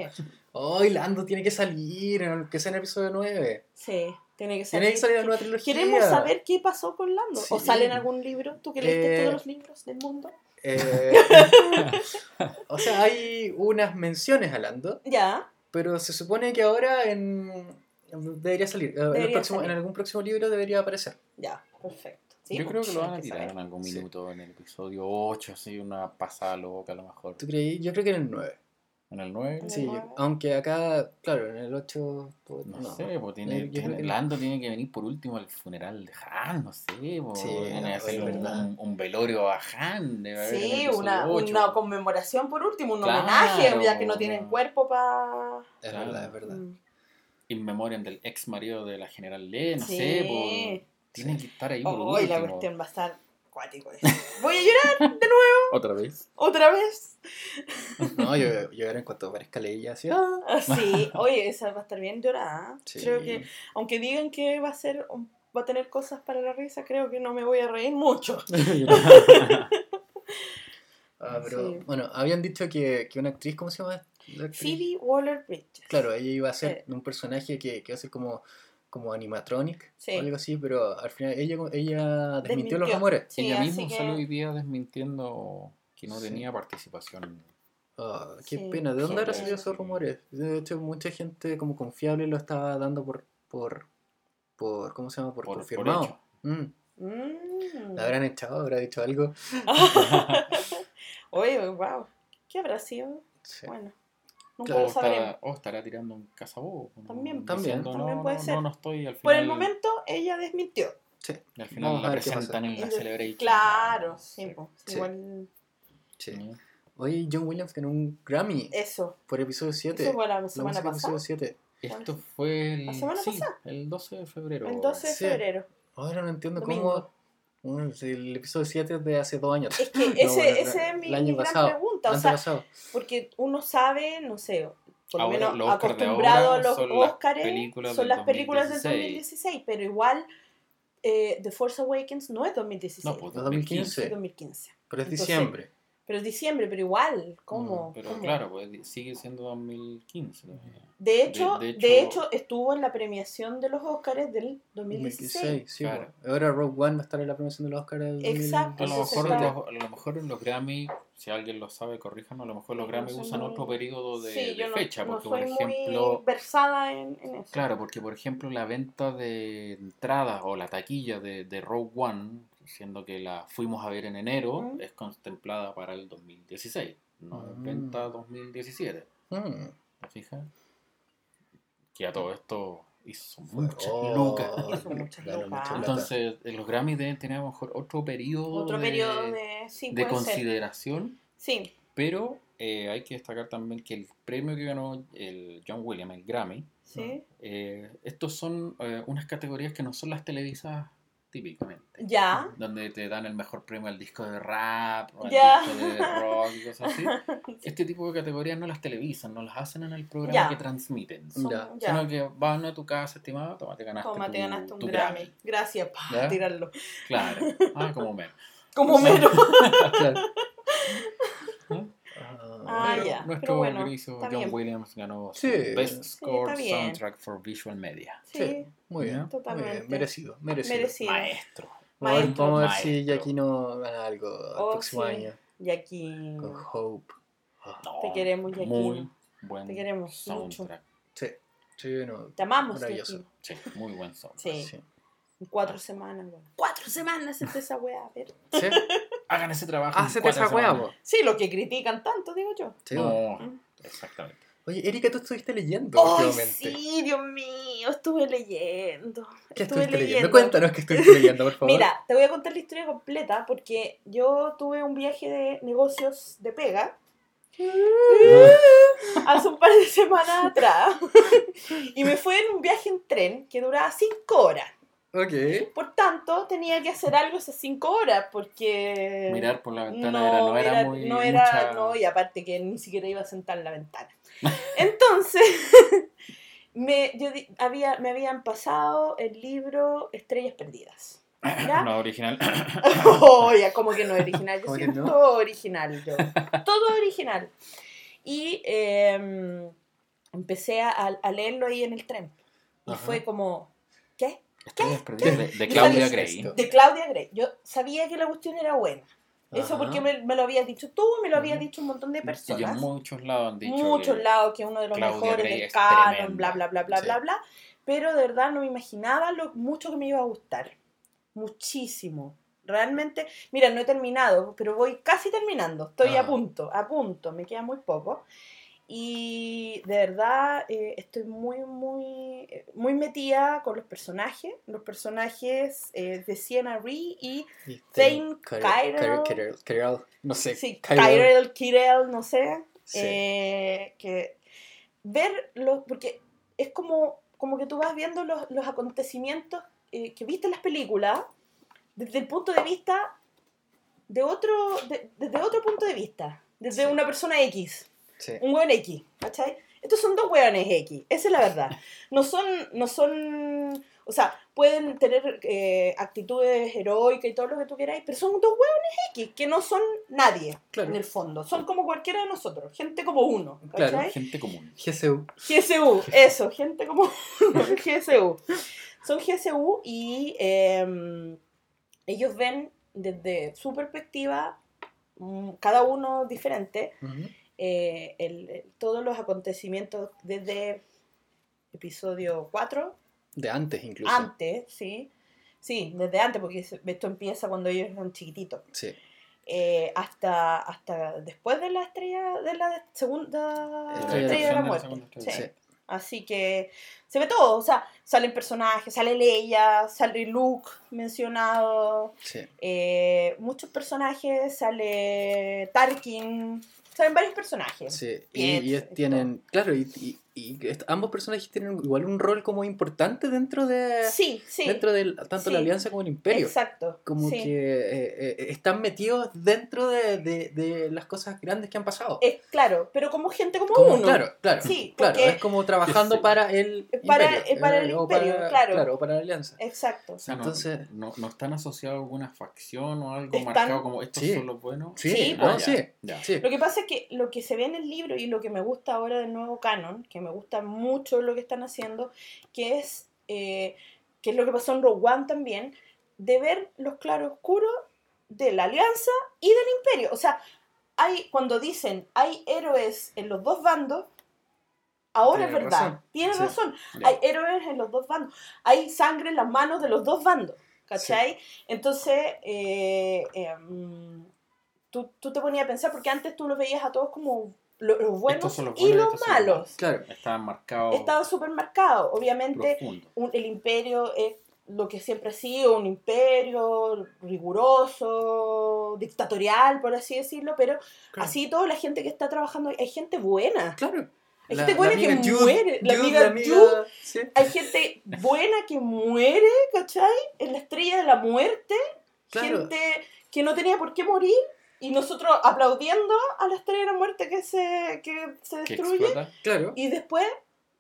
Hoy Lando tiene que salir, aunque sea en el episodio 9. Sí, tiene que ser. Tiene que salir la nueva trilogía. Queremos saber qué pasó con Lando. ¿O sale en algún libro? ¿Tú que leíste Eh, todos los libros del mundo? Eh, o sea, hay unas menciones a Lando, Ya. pero se supone que ahora en debería salir. En, próximo- salir. en algún próximo libro debería aparecer. Ya, perfecto. Sí, Yo pues, creo que lo van a tirar en algún Sí. minuto en el episodio 8, así una pasada loca a lo mejor. ¿Tú creí? Yo creo que en el 9. En el 9, En el Sí, aunque acá, claro, en el 8. pues, no, no. sé, pues tiene, Yo- tiene- creo que- Lando tiene que venir por último al funeral de Han, no sé, pues, Sí, tiene que es hacer un, verdad. un- un velorio a Han. Sí, una, una conmemoración por último, un Claro, homenaje, ya que no tienen no. cuerpo para. Es Claro. verdad, es verdad. In memoriam del ex marido de la general Lee, no Sí. sé, pues, Tienen que estar ahí por Hoy la cuestión va a estar cuático. Voy a llorar de nuevo, ¿Otra vez? otra vez. No, yo, yo era en cuanto aparezca Leia así. ¡ah! Ah, sí, oye, esa va a estar bien llorada. Sí. Creo que, aunque digan que va a ser, va a tener cosas para la risa, creo que no me voy a reír mucho. Ah, pero, Sí. bueno, habían dicho que, que una actriz, ¿cómo se llama? Phoebe Waller-Bridges. Claro, ella iba a ser un personaje que, que iba a ser como, como animatronic Sí. o algo así, pero al final ella, ella desmintió, los rumores. Sí, Ella misma que- salió hoy día desmintiendo que no Sí. tenía participación. Ah, qué Sí. pena, ¿de dónde habrán salido eso. esos rumores? De hecho, mucha gente como confiable lo estaba dando por, por, por ¿cómo se llama? Por, Por- por confirmado. hecho. Mm. Mm. ¿La habrán echado? ¿Habrá dicho algo? Oye, wow. ¿Qué habrá sido? Sí. Bueno, nunca Claro, O, lo sabremos. estará, o estará tirando un cazabobo. ¿no? También. También. Diciendo, También no, puede no, ser. No, no estoy al final. Por el momento, ella desmintió. Sí. Al final Vamos la presentan en la Y de- Celebration. Claro, sí, Sí. igual sí. Oye, John Williams ganó un Grammy eso. por episodio 7. Eso fue la La semana música pasada. episodio 7. Esto fue el, ¿La semana sí, pasada? el 12 de febrero. El 12 de Sí. febrero. Ahora no entiendo Domingo. cómo. El episodio 7 es de hace dos años. Es que No, ese, bueno, ese es mi, el año mi gran pasado, pregunta. O Antes sea, porque uno sabe, no sé, por lo Ahora, menos los acostumbrado ahora a los son las Oscars, películas son las películas del 2016. 2016, pero igual eh, The Force Awakens no es 2016, No, pues No, 2015. es 2015. Pero es Entonces, diciembre. Pero es diciembre, pero igual, ¿cómo? Mm, Pero ¿Cómo? claro, pues sigue siendo 2015. todavía. De hecho, de de, hecho- hecho, estuvo en la premiación de los Oscars del 2016. 2016, sí. Claro. pues. Ahora Rogue One va a estar en la promoción de los Oscars del Exacto, A lo, mejor, está- los- a lo mejor en los Grammy, si alguien lo sabe, corríjanos, a lo mejor los No Grammy usan muy- otro periodo de, Sí, de yo no, fecha, no porque soy por ejemplo, muy versada en, en eso. claro, porque por ejemplo la venta de entradas o la taquilla de, de Rogue One, siendo que la fuimos a ver en enero, Mm. es contemplada para el 2016, no es Mm. venta 2017, Mm. ¿te fijas? Que a todo esto hizo muchas Oh, lucas. Hizo muchas claro, lucas. Entonces, en los Grammy deben tener a lo mejor otro periodo Otro de, periodo de... Sí, de puede ser. consideración, Sí, pero eh, hay que destacar también que el premio que ganó el John Williams, el Grammy, sí. eh, estos son eh, unas categorías que no son las televisadas típicamente. Ya. Donde te dan el mejor premio al disco de rap o al Ya. disco de rock y cosas así. Este tipo de categorías no las televisan, no las hacen en el programa Ya. que transmiten. Son- Ya. ya. Sino que van a tu casa, estimado, toma, te ganaste, Toma, tu, te ganaste un tu Grammy. Gracias, ¿Ya? tirarlo. Claro. Ah, como menos. Como mero. Claro. ¿No? Ah, Pero ya, Nuestro pero bueno, está John bien. Williams ganó Sí. Best Sí, Score bien. Soundtrack for Visual Media. Sí, Sí, muy bien. Muy Totalmente. bien. Merecido, merecido. merecido. Maestro. Vamos a ver, Maestro. vamos a ver si Maestro. Jackie no gana algo el Oh, próximo sí. año. Y aquí Con Hope. No, Te queremos, Jackie. Muy buen Te queremos soundtrack. Sí, sí, no. te amamos, Maravilloso. Jackie. Sí, muy buen soundtrack. Sí. Sí. En Cuatro semanas, bueno. Cuatro semanas es esa weá, a ver. ¿Sí? Hagan ese trabajo. en Hacete esa po. Sí, lo que critican tanto, digo yo. Sí, No, Mm. exactamente. Oye, Erika, tú estuviste leyendo ¡Ay, últimamente. sí, Dios mío! Estuve leyendo. ¿Qué estuve estuviste leyendo? Cuéntanos qué estuviste leyendo, por favor. Mira, te voy a contar la historia completa porque yo tuve un viaje de negocios de pega hace un par de semanas atrás y me fui en un viaje en tren que duraba cinco horas. Ok. Por tanto, tenía que hacer algo esas cinco horas porque... Mirar por la ventana no, era, no era muy. no era- mucha- no, y aparte que ni siquiera iba a sentar en la ventana. Entonces, me, yo había, me habían pasado el libro Estrellas Perdidas. ¿Ya? No, original. Oh, ya, como que no original. Yo ¿Cómo que siempre no? todo original, yo. Todo original. Y eh, empecé a, a leerlo ahí en el tren. Y Ajá. fue como. Estrellas perdidas de. Claudia ¿Qué Gray. De Claudia Gray. Yo sabía que la cuestión era buena. Eso Ajá. porque me, me lo habías dicho tú, me lo habías dicho un montón de Y en personas. muchos lados han dicho. muchos que- lados que es uno de los Claudia mejores Gray del es canon, bla, bla, bla, bla, Sí. bla, bla. Pero de verdad no me imaginaba lo mucho que me iba a gustar. Muchísimo. Realmente, mira, no he terminado, pero voy casi terminando. Estoy a Ah. punto, a punto, me queda muy poco. Y de verdad eh, estoy muy, muy, eh, muy metida con los personajes. Los personajes eh, de Sienna Ree y Thane Kyrell- no sé. Sí, Kyrell. Kyrell, no sé. Sí. Eh, que ver los, porque es como, como que tú vas viendo los, los acontecimientos que viste las películas desde el punto de vista de otro, de- desde otro punto de vista, desde Sí. una persona X, Sí. un hueón X, ¿cachai? Estos son dos hueones X, esa es la verdad. No son, no son, o sea, pueden tener eh, actitudes heroicas y todo lo que tú queráis, pero son dos hueones X, que no son nadie, Claro. en el fondo. Son como cualquiera de nosotros, gente como uno, Claro. ¿cachai? Gente común. GSU. GSU, eso, gente como GSU. Son GSU y eh, ellos ven desde su perspectiva, mm, cada uno diferente, Ujú. Eh, el- el- todos los acontecimientos desde episodio 4, De antes incluso. antes, ¿sí? Sí, desde antes, porque es- esto empieza cuando ellos eran chiquititos. Sí. eh, hasta, hasta después de la estrella, de la segunda Estrella estrella, de de la muerte. Sí. Sí. Así que se ve todo, o sea, salen personajes, sale Leia, sale Luke mencionado, Sí. eh, muchos personajes, sale Tarkin, salen varios personajes. Sí, y, es- tienen, claro, y, y- y ambos personajes tienen igual un rol como importante dentro de Sí, sí, dentro de tanto Sí. la alianza como el imperio. exacto. Como sí. que eh, eh, están metidos dentro de, de- de las cosas grandes que han pasado. Es claro, pero como gente como, Como- uno. Claro, claro. Sí, claro, porque- es como trabajando Sí. para el Para- imperio. eh, para el o imperio, para- claro. o para la alianza. Exacto. O sea, no, Entonces- no, no están asociados a alguna facción o algo Están- marcado como estos Sí. son los buenos. Sí, Sí, no, Ah, ya, sí, ya. sí. Lo que pasa es que lo que se ve en el libro y lo que me gusta ahora del nuevo canon, que me gusta mucho lo que están haciendo, que es, eh, que es lo que pasó en Rogue One también, de ver los claroscuros de la alianza y del imperio. O sea, hay, cuando dicen hay héroes en los dos bandos, ahora es verdad, razón. tiene Sí. razón. Hay héroes en los dos bandos. Hay sangre en las manos de los dos bandos. ¿Cachai? Entonces, eh, eh, mm, tú, tú te ponías a pensar, porque antes tú los veías a todos como lo- los buenos los y buenos los los malos. Claro. Estaban marcados Estaban súper marcados. Obviamente, un- el imperio es lo que siempre ha sido, un imperio riguroso, dictatorial, por así decirlo, pero Claro. así toda la gente que está trabajando, hay gente buena. Claro. Hay gente buena que Jude, muere. La Jude, amiga la amiga- Jude. sí. Hay gente buena que muere, ¿cachai? En la estrella de la muerte. Claro. Gente que no tenía por qué morir. Y nosotros aplaudiendo a la estrella de la muerte que se, que se destruye. Claro. Y después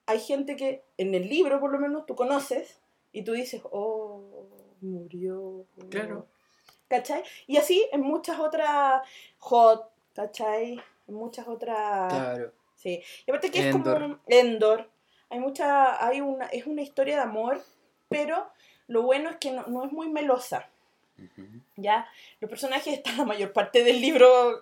hay gente que en el libro por lo menos tú conoces y tú dices, oh, murió. Claro. ¿Cachai? Y así en muchas otras hot, ¿cachai? En muchas otras... Claro. Sí. Y aparte que es como un Endor. Hay mucha, hay una, es una historia de amor, pero lo bueno es que no, no es muy melosa. Ujú. ¿Ya? Los personajes están la mayor parte del libro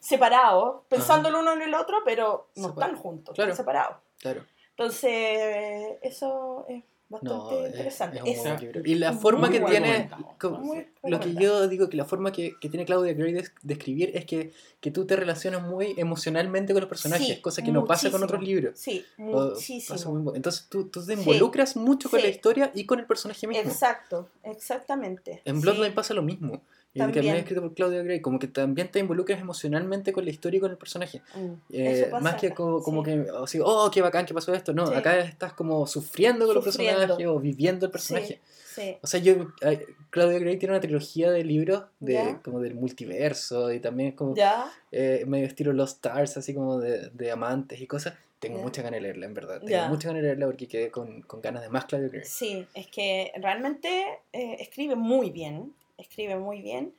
separados, pensando el uno en el otro, pero no están juntos, claro. están separados. Claro. Entonces, eso es bastante No, es- interesante. es libro. Y la muy forma que tiene. como- Muy lo que yo digo que la forma que, que tiene Claudia Gray de, de escribir es que, que tú te relacionas muy emocionalmente con los personajes, Sí, cosa que no pasa con muchísimo. otros libros. Sí, muchísimo. muy- Entonces tú, tú te Sí. involucras mucho con Sí. la historia y con el personaje mismo. Exacto, exactamente. En Sí. Bloodline pasa lo mismo. Y que es escrito por Claudia Gray, como que también te involucras emocionalmente con la historia y con el personaje. Mm, Eh, pasa más que como, como sí. que, así, oh, qué bacán que pasó esto. No, Sí. acá estás como sufriendo con los Sufriendo. personajes o viviendo el personaje. Sí, O sea, yo, ay, Claudia Gray tiene una trilogía de libros de, Ya. como del multiverso y también como ya, eh, medio estilo Lost Stars, así como de, de amantes y cosas. Tengo Ya. mucha ganas de leerla, en verdad. Tengo mucha ganas de leerla porque quedé con, con ganas de más Claudia Gray. sí, es que realmente eh, escribe muy bien, escribe muy bien.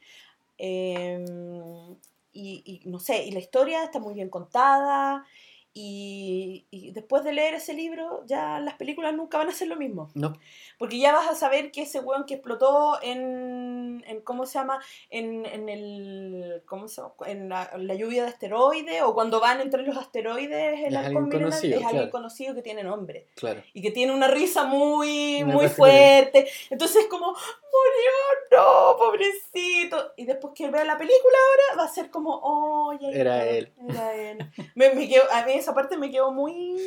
eh, y, no sé, y la historia está muy bien contada. Y, y después de leer ese libro, ya las películas nunca van a ser lo mismo. No, Porque ya vas a saber que ese weón que explotó en, en ¿cómo se llama? En, en el, ¿cómo se llama? En la, la lluvia de asteroides, o cuando van entre los asteroides, el Es halcón milenario, es alguien conocido que tiene nombre. claro. Y que tiene una risa muy, Muy fuerte. Entonces es como, murió, no, pobrecito. Y después que vea la película ahora, va a ser como, oh, ya Era está, él. Era él. Me, me quedo- a mí esa parte me quedó muy,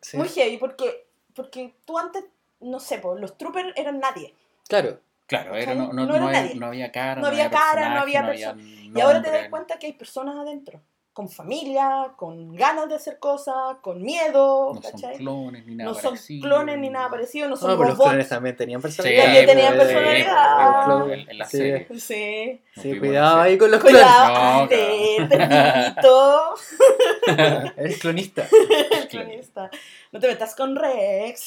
Sí. muy heavy, porque, porque tú antes, no sé, pues, los troopers eran nadie. Claro, Claro, era, no, no, No era no, había, nadie. no había cara, No había cara, no había no perso- Y ahora te das cuenta que hay personas adentro. Con familia, con ganas de hacer cosas, con miedo, No son ¿cachai? clones ni nada No son parecido. clones ni nada parecido, no son No, pero los clones también tenían Sí, personalidad. También tenían pues, personalidad. en, en la Sí. serie. Sí. Nos Sí, cuidado ahí con los clones. Cuidado, No. Eres clonista. El cronista. No te metas con Rex.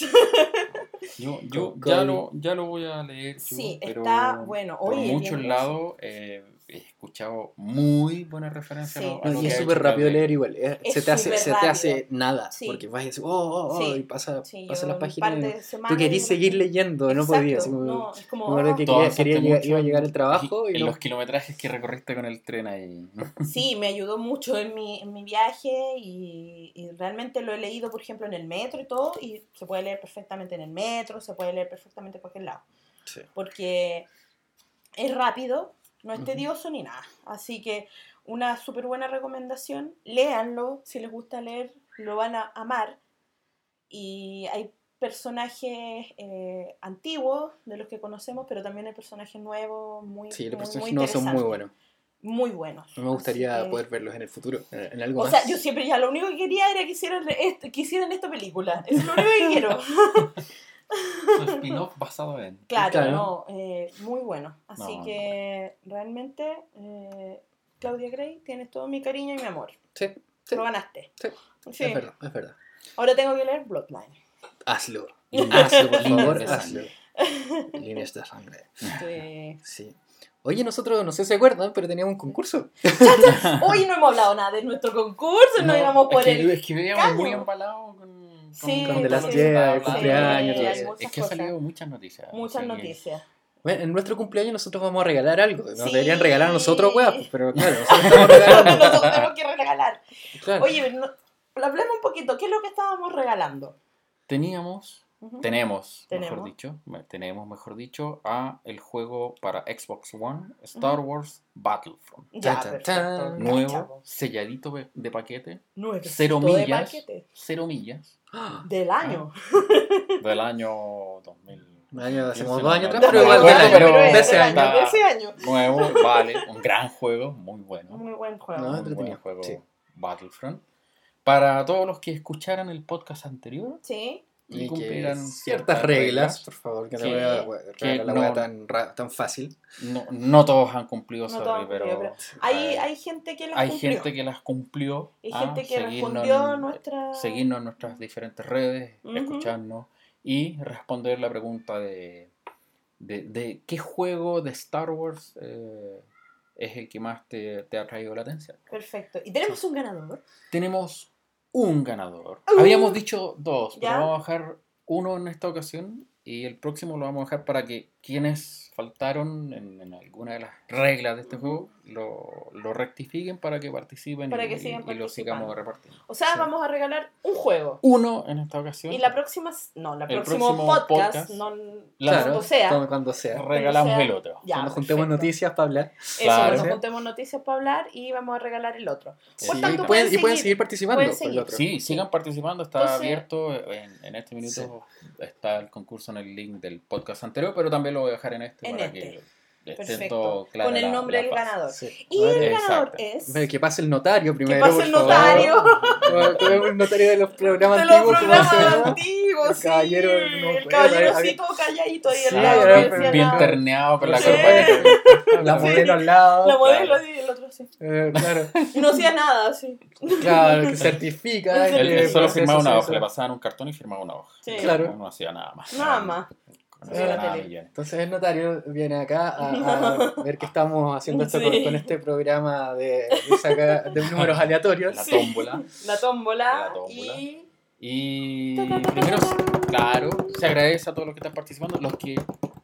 Yo, yo Con- ya, con- lo, ya lo voy a leer. yo, Sí, pero está bueno. Por Oye, muchos bien lados eh, he escuchado muy buenas referencias. Sí. a lo- a No, y es súper rápido leer igual. eh, Es se te hace, se te hace nada. Sí. Porque vas y dices, oh, oh, oh, Sí. y pasa, Sí, pasa las páginas. no- Tú querías y- seguir leyendo, no Exacto, podías. así como- No, es como. me acuerdo que quería, quería llegar- iba a llegar al trabajo y, y no. los kilometrajes que recorriste con el tren ahí. ¿no? Sí, me ayudó mucho en mi, en mi viaje y, y realmente lo he leído, por ejemplo, en el metro y todo, y se puede leer perfectamente en el metro, se puede leer perfectamente en cualquier lado, Sí. porque es rápido, no es tedioso ni nada. Así que una súper buena recomendación, léanlo, si les gusta leer, lo van a amar. Y hay personajes eh, antiguos de los que conocemos, pero también hay personajes nuevos, muy, Sí, los muy, personajes muy nuevos son muy buenos. Muy buenos. Me gustaría que- poder verlos en el futuro, en, algo o más. sea, yo siempre ya lo único que quería era que hicieran, este- que hicieran esta película. Eso es lo único que quiero. Su spin-off basado en. Claro, Claro. no, eh, muy bueno. Así No, que realmente, eh, Claudia Gray, tienes todo mi cariño y mi amor. Sí, sí, Lo ganaste. sí, Sí. es verdad, es verdad. Ahora tengo que leer Bloodline. Hazlo. Hazlo, por favor, hazlo. sangre. Líneas de sangre. Sí. Sí. Oye, nosotros, no sé si se acuerdan, pero teníamos un concurso. Hoy no hemos hablado nada de nuestro concurso, no, íbamos por es que, el. es que veíamos muy embalado con. Sí, Con sí, Jedi, estaba el hablando. cumpleaños, Sí, Es que han cosas. salido muchas noticias. Muchas noticias. Bueno, en nuestro cumpleaños nosotros vamos a regalar algo. Nos Sí. deberían regalar a nosotros, weá, pues, pero claro, nosotros estamos regalando. Nosotros tenemos que regalar. Claro. Oye, no- hablemos un poquito. ¿Qué es lo que estábamos regalando? Teníamos, Ujú. tenemos, Tenemos. mejor dicho, tenemos, mejor dicho, a el juego para Xbox One, Star Wars Battlefront. Ya, Tan, tan, tan. Nuevo, selladito de- de paquete, Nueve cero de millas. paquete. cero millas, Del año. del año 2000. Un año, hace como dos años atrás, pero igual del año, pero de es ese año. año, de ese año. Nuevo, vale, un gran juego, muy bueno. Muy buen juego. No, Muy entretenido, buen juego sí. Battlefront. Para todos los que escucharan el podcast anterior Sí. Y, Y que cumplieran ciertas reglas, por favor, que no que- voy a we- que regalar la no- tan, tan fácil. No, no todos han cumplido, No sorry, todos han pero, cumplido, Hay, hay, hay gente que las hay cumplió. gente que las cumplió. Hay ah, gente que seguirnos respondió en- nuestra... Seguirnos en nuestras diferentes redes, Ujú. escucharnos y responder la pregunta de, de, de qué juego de Star Wars eh, es el que más te, te ha traído la atención. Perfecto. Y tenemos un ganador. Tenemos un ganador. Uh. Habíamos dicho dos, pero vamos a dejar uno en esta ocasión y el próximo lo vamos a dejar para que quienes faltaron en, en alguna de las reglas de este juego lo, lo rectifiquen para que participen Para y, que sigan y- y lo sigamos repartiendo. O sea, Sí. vamos a regalar un juego. Uno en esta ocasión. Y la próxima... No, la El próximo, próximo podcast, podcast, no, la- Claro, cuando sea. Cuando, cuando sea. regalamos sea- el otro. Ya, cuando juntemos perfecto. noticias para hablar. Eso, Claro. cuando juntemos noticias para hablar y vamos a regalar el otro. Por Sí, tanto, y, pueden, y pueden seguir. participando. pueden por el seguir. otro. Sí, sigan participando, está Entonces- abierto. En, en este minuto está el concurso en el link del podcast anterior, pero también lo voy a dejar en este En para este. que Perfecto. claro. Con el nombre del ganador. Sí. Y el ver, ganador Exacto. es... Pero que pase el notario primero. pase por el notario. Como el notario de los programas de los antiguos. ¿cómo se programas antiguos, El sí. caballero, no el acuerdo, caballero había- así todo calladito ahí Sí, al lado. bien- terneado con la Sí. corbata. La Sí. modelo al lado. La modelo así y el otro así. Eh, claro, no hacía nada así. claro, que certifica. Él- que el solo firmaba una hoja, le pasaban un cartón y firmaba una hoja. Sí. Claro. No, hacía nada más. Nada más. No Sí, hacía la nada, tele. Millán. Entonces el notario viene acá a, a ver que estamos haciendo esto con, Sí. con este programa de, de, saca- de números aleatorios. La Sí. tómbola. La tómbola, La tómbola. y... Y primero, claro, se agradece a todos los que están participando. Los que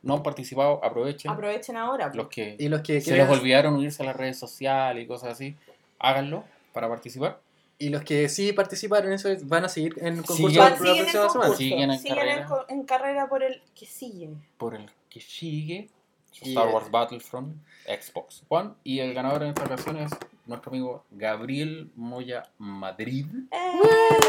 no han participado, aprovechen. Aprovechen ahora. Los que Y los que se les olvidaron unirse a las redes sociales y cosas así, háganlo para participar. Y los que sí participaron eso van a seguir en el concurso Siguen- la en próxima semana. concurso. Siguen en Siguen carrera. en, en por el que sigue. Por el que sigue Y, Star Wars Battlefront Xbox One. Y el ganador en esta ocasión es nuestro amigo Gabriel Moya Madrid. ¡Eh,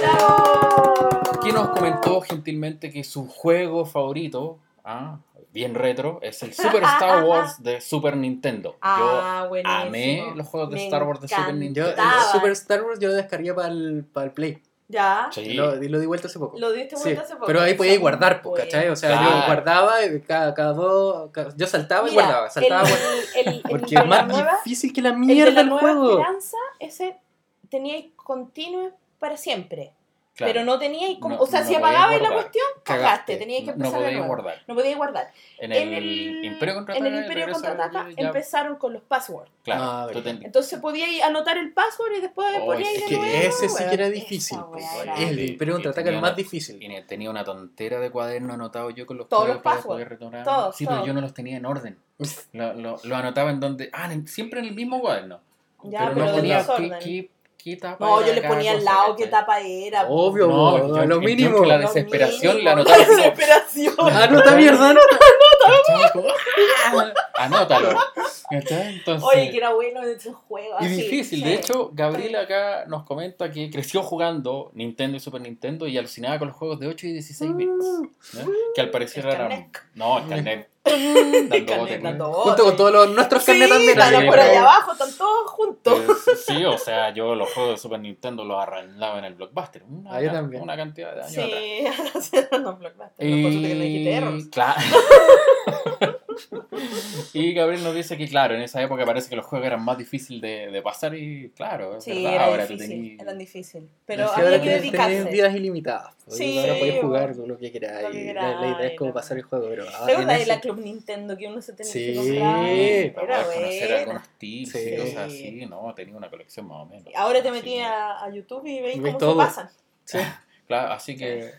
bravo! que nos comentó gentilmente que su juego favorito, ah, bien retro, es el Super Star Wars de Super Nintendo. Ah, yo buenísimo. amé los juegos de Me Star Wars de Super. Yo, Nintendo. el. Super Star Wars yo lo descargué para el, para el Play. Ya. Sí. Lo, y lo di vuelta hace poco. Lo diste Sí, vuelta hace poco. pero ahí podías Son guardar, po, buenos. ¿cachai? O sea, Claro. yo guardaba y cada, cada dos. cada- yo saltaba y guardaba, saltaba el, guardaba. el, el, Porque es más nueva, difícil que la el de mierda la el nueva juego. esperanza, ese teníais continuo para siempre. Claro. Pero no teníais como. No- o sea, no si apagabais la guardar. cuestión, Cagaste. Teníais que No- no empezar de podías nuevo. guardar. No podíais guardar. En el, En el Imperio Contraataca. En el Imperio Contraataca ya- empezaron con los passwords. Claro, Ah, Entonces podíais anotar el password y después Oh, poníais es de que nuevo. ese sí que era difícil, pues, era- El Y- Imperio y Contraataca tenía el más difícil. Tenía, tenía una tontera de cuaderno anotado yo con los Todos códigos los para passwords. poder retornar. Todos, sí, pero todos. yo no los tenía en orden. Lo, lo, lo anotaba en donde. Ah, en- siempre en el mismo cuaderno. Ya, pero, pero no desorden. qué, qué, tapa No, era yo le cada ponía al cosa, lado qué tapa era. Obvio, No, po, yo- lo yo- mínimo. yo que la Lo desesperación mínimo, la anotaba así como- desesperación. Anota mierda, ¿no? Anótalo. ¿cachai? Entonces, Oye, que era bueno en ese juego. Y así, difícil, sí. de hecho, Gabriel acá nos comenta que creció jugando Nintendo y Super Nintendo y alucinaba con los juegos de 8 y 16 bits. ¿no? Que al parecer eran. Carnet. No, el carnet. Carnet, bote, dando ¿no? bote. Junto con todos los, nuestros Sí, carnet también. están Sí, por pero- allá abajo, están todos juntos. Pues, sí, o sea, yo los juegos de Super Nintendo los arrendaba en el Blockbuster. Una, Ah, yo también. una cantidad de años atrás. Sí, eran los blockbusters. No, por eso te que no dijiste claro. y Gabriel nos dice que, claro, en esa época parece que los juegos eran más difíciles de, de pasar y, claro, es Sí, verdad. era Ahora difícil, tenías- eran difíciles. Pero Sí, había ahora que dedicarse. vidas ilimitadas. Sí, ahora podés jugar bueno. lo que quieras. Lo que y la, la idea es queráis, como pasar el juego. Pero, ah, ¿Te de ese- la Club Nintendo que uno se tenía Sí. que comprar? Sí, para poder conocer algunos tips Sí. y cosas así, ¿no? Tenía una colección más o menos. Ahora te metí a, a YouTube y veis cómo todo. se pasan. Sí. Claro, así que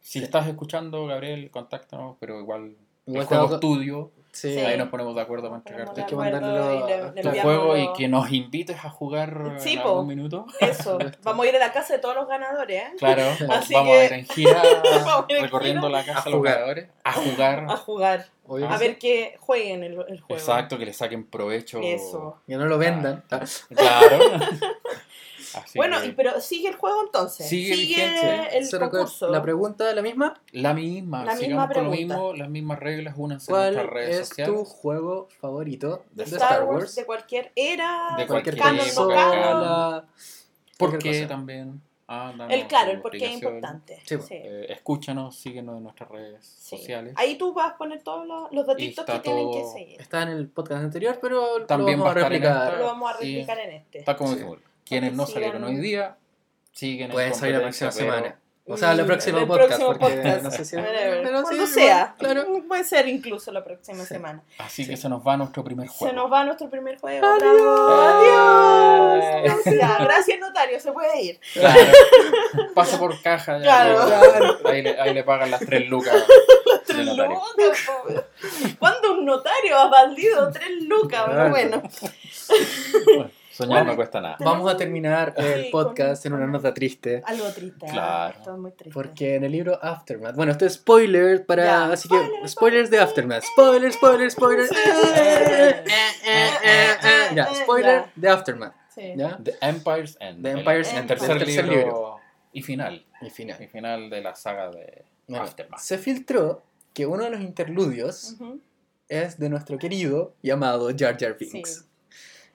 si estás escuchando, Gabriel, contáctanos, pero igual, Igual el te juego hago- es tuyo, Sí. Sí. ahí nos ponemos de acuerdo para entregarte Hay que de acuerdo mandarlo y le- a- le tu juego y que nos invites a jugar Sí, en algún minuto. Eso, vamos a ir a la casa de todos los ganadores, ¿eh? Claro, Así vamos que- a ir en gira recorriendo la casa a de los jugar. jugadores a jugar. A jugar, a ver que jueguen el, el juego. Exacto, que le saquen provecho. Eso. Que no lo vendan. Ah, Claro. Así Bueno, que y- pero sigue el juego entonces. Sigue Sigue, vigente. el concurso. La pregunta es la misma. la misma, La sigamos misma con lo pregunta. mismo, las mismas reglas, únanse en ¿Cuál nuestras redes es sociales. tu juego favorito De de, Star, Wars, de cualquier era, De Cualquier canon, época, no canon. ¿Por qué también? Ah, El claro, el por qué es importante. Sí, Sí. Eh, escúchanos, síguenos en nuestras redes Sí. sociales. Ahí tú vas a poner todos los, los datitos que tienen que todo- seguir. Está en el podcast anterior, pero También lo va a vamos a estar en replicar. esta. Lo vamos a Sí. replicar en este. Está como quienes no salieron hoy día, siguen en Pueden salir la próxima pero- semana. O sea, el próximo el podcast. próximo porque podcast. no sé si. Pero Cuando sea. Claro. Puede ser incluso la próxima Sí. semana. Así Sí. que se nos va nuestro primer juego. Se nos va nuestro primer juego. Adiós. Eh. ¡Adiós! Ya, gracias, notario. Se puede ir. Claro. Pasa por caja. ya, Claro. Ahí, le, ahí le pagan las tres lucas. de Tres lucas, pobre. ¿Cuándo un notario ha valdido tres lucas? Claro. Bueno, Bueno, soñar Bueno. no cuesta nada. Vamos a terminar el Sí, podcast con- en una nota triste. algo triste. ¿eh? Claro. Es muy triste. Porque en el libro Aftermath. Bueno, esto es spoiler para. Ya, así que spoiler, spoilers de Aftermath. Spoiler, spoiler, spoiler. Eh, eh. Ya, spoiler de Aftermath. Sí. ¿Ya? The Empire's End. The Empire's el, End, tercer, el tercer libro, libro. y final. Y final. El final de la saga de Bueno, Aftermath. se filtró que uno de los interludios Ujú. es de nuestro querido llamado Jar Jar Binks. Sí.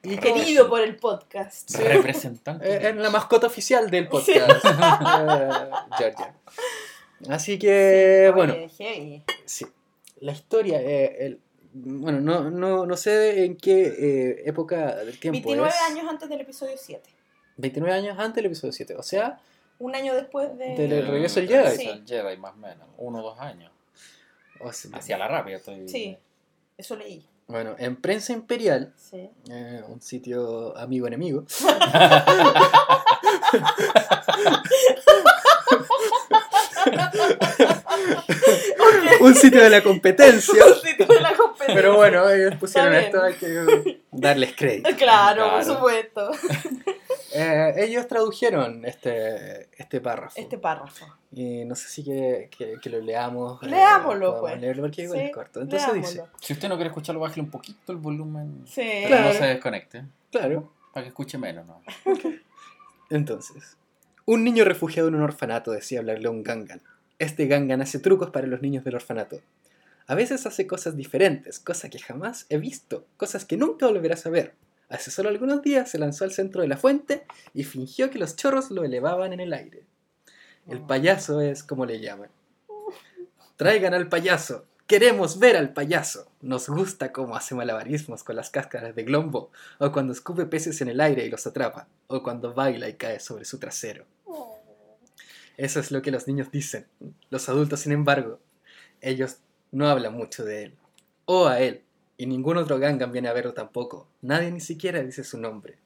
Y que- Querido por el podcast. Sí. Representante. Eh, Es la mascota oficial del podcast. Eh, Jar Jar. Así que, Oye, bueno, heavy. sí. La historia, eh, el- bueno, no, no, no sé en qué eh, época del tiempo 29 es. años antes del episodio 7. 29 años antes del episodio 7. O sea, Un año después de... Del El regreso del regreso Jedi. del Jedi, más o menos. Uno o dos años. o sea, Hacia la rápida estoy. Sí, eso leí. Bueno, en Prensa Imperial, Sí. eh, un sitio amigo-enemigo, un sitio de la competencia. Un sitio de la competencia. Pero bueno, ellos pusieron esto, hay que darles crédito. Claro, por supuesto. Eh, ellos tradujeron este, este párrafo. Este párrafo. Y no sé si quiere que, que lo leamos. eh, Leámoslo, podemos pues. leerlo porque igual Sí, es corto. Entonces dice, leámoslo. Si usted no quiere escucharlo, bájale un poquito el volumen. Sí. Para que Claro. no se desconecte. claro. Para que escuche menos, ¿no? Entonces, un niño refugiado en un orfanato decía hablarle a un Gangan. Este Gangan hace trucos para los niños del orfanato. A veces hace cosas diferentes, cosas que jamás he visto, cosas que nunca volverás a ver. Hace solo algunos días se lanzó al centro de la fuente y fingió que los chorros lo elevaban en el aire. El payaso es como le llaman. Traigan al payaso. Queremos ver al payaso. Nos gusta cómo hace malabarismos con las cáscaras de glombo, o cuando escupe peces en el aire y los atrapa, o cuando baila y cae sobre su trasero. Eso es lo que los niños dicen. Los adultos, sin embargo, ellos no hablan mucho de él. O a él. Y ningún otro Gangan viene a verlo tampoco. Nadie ni siquiera dice su nombre.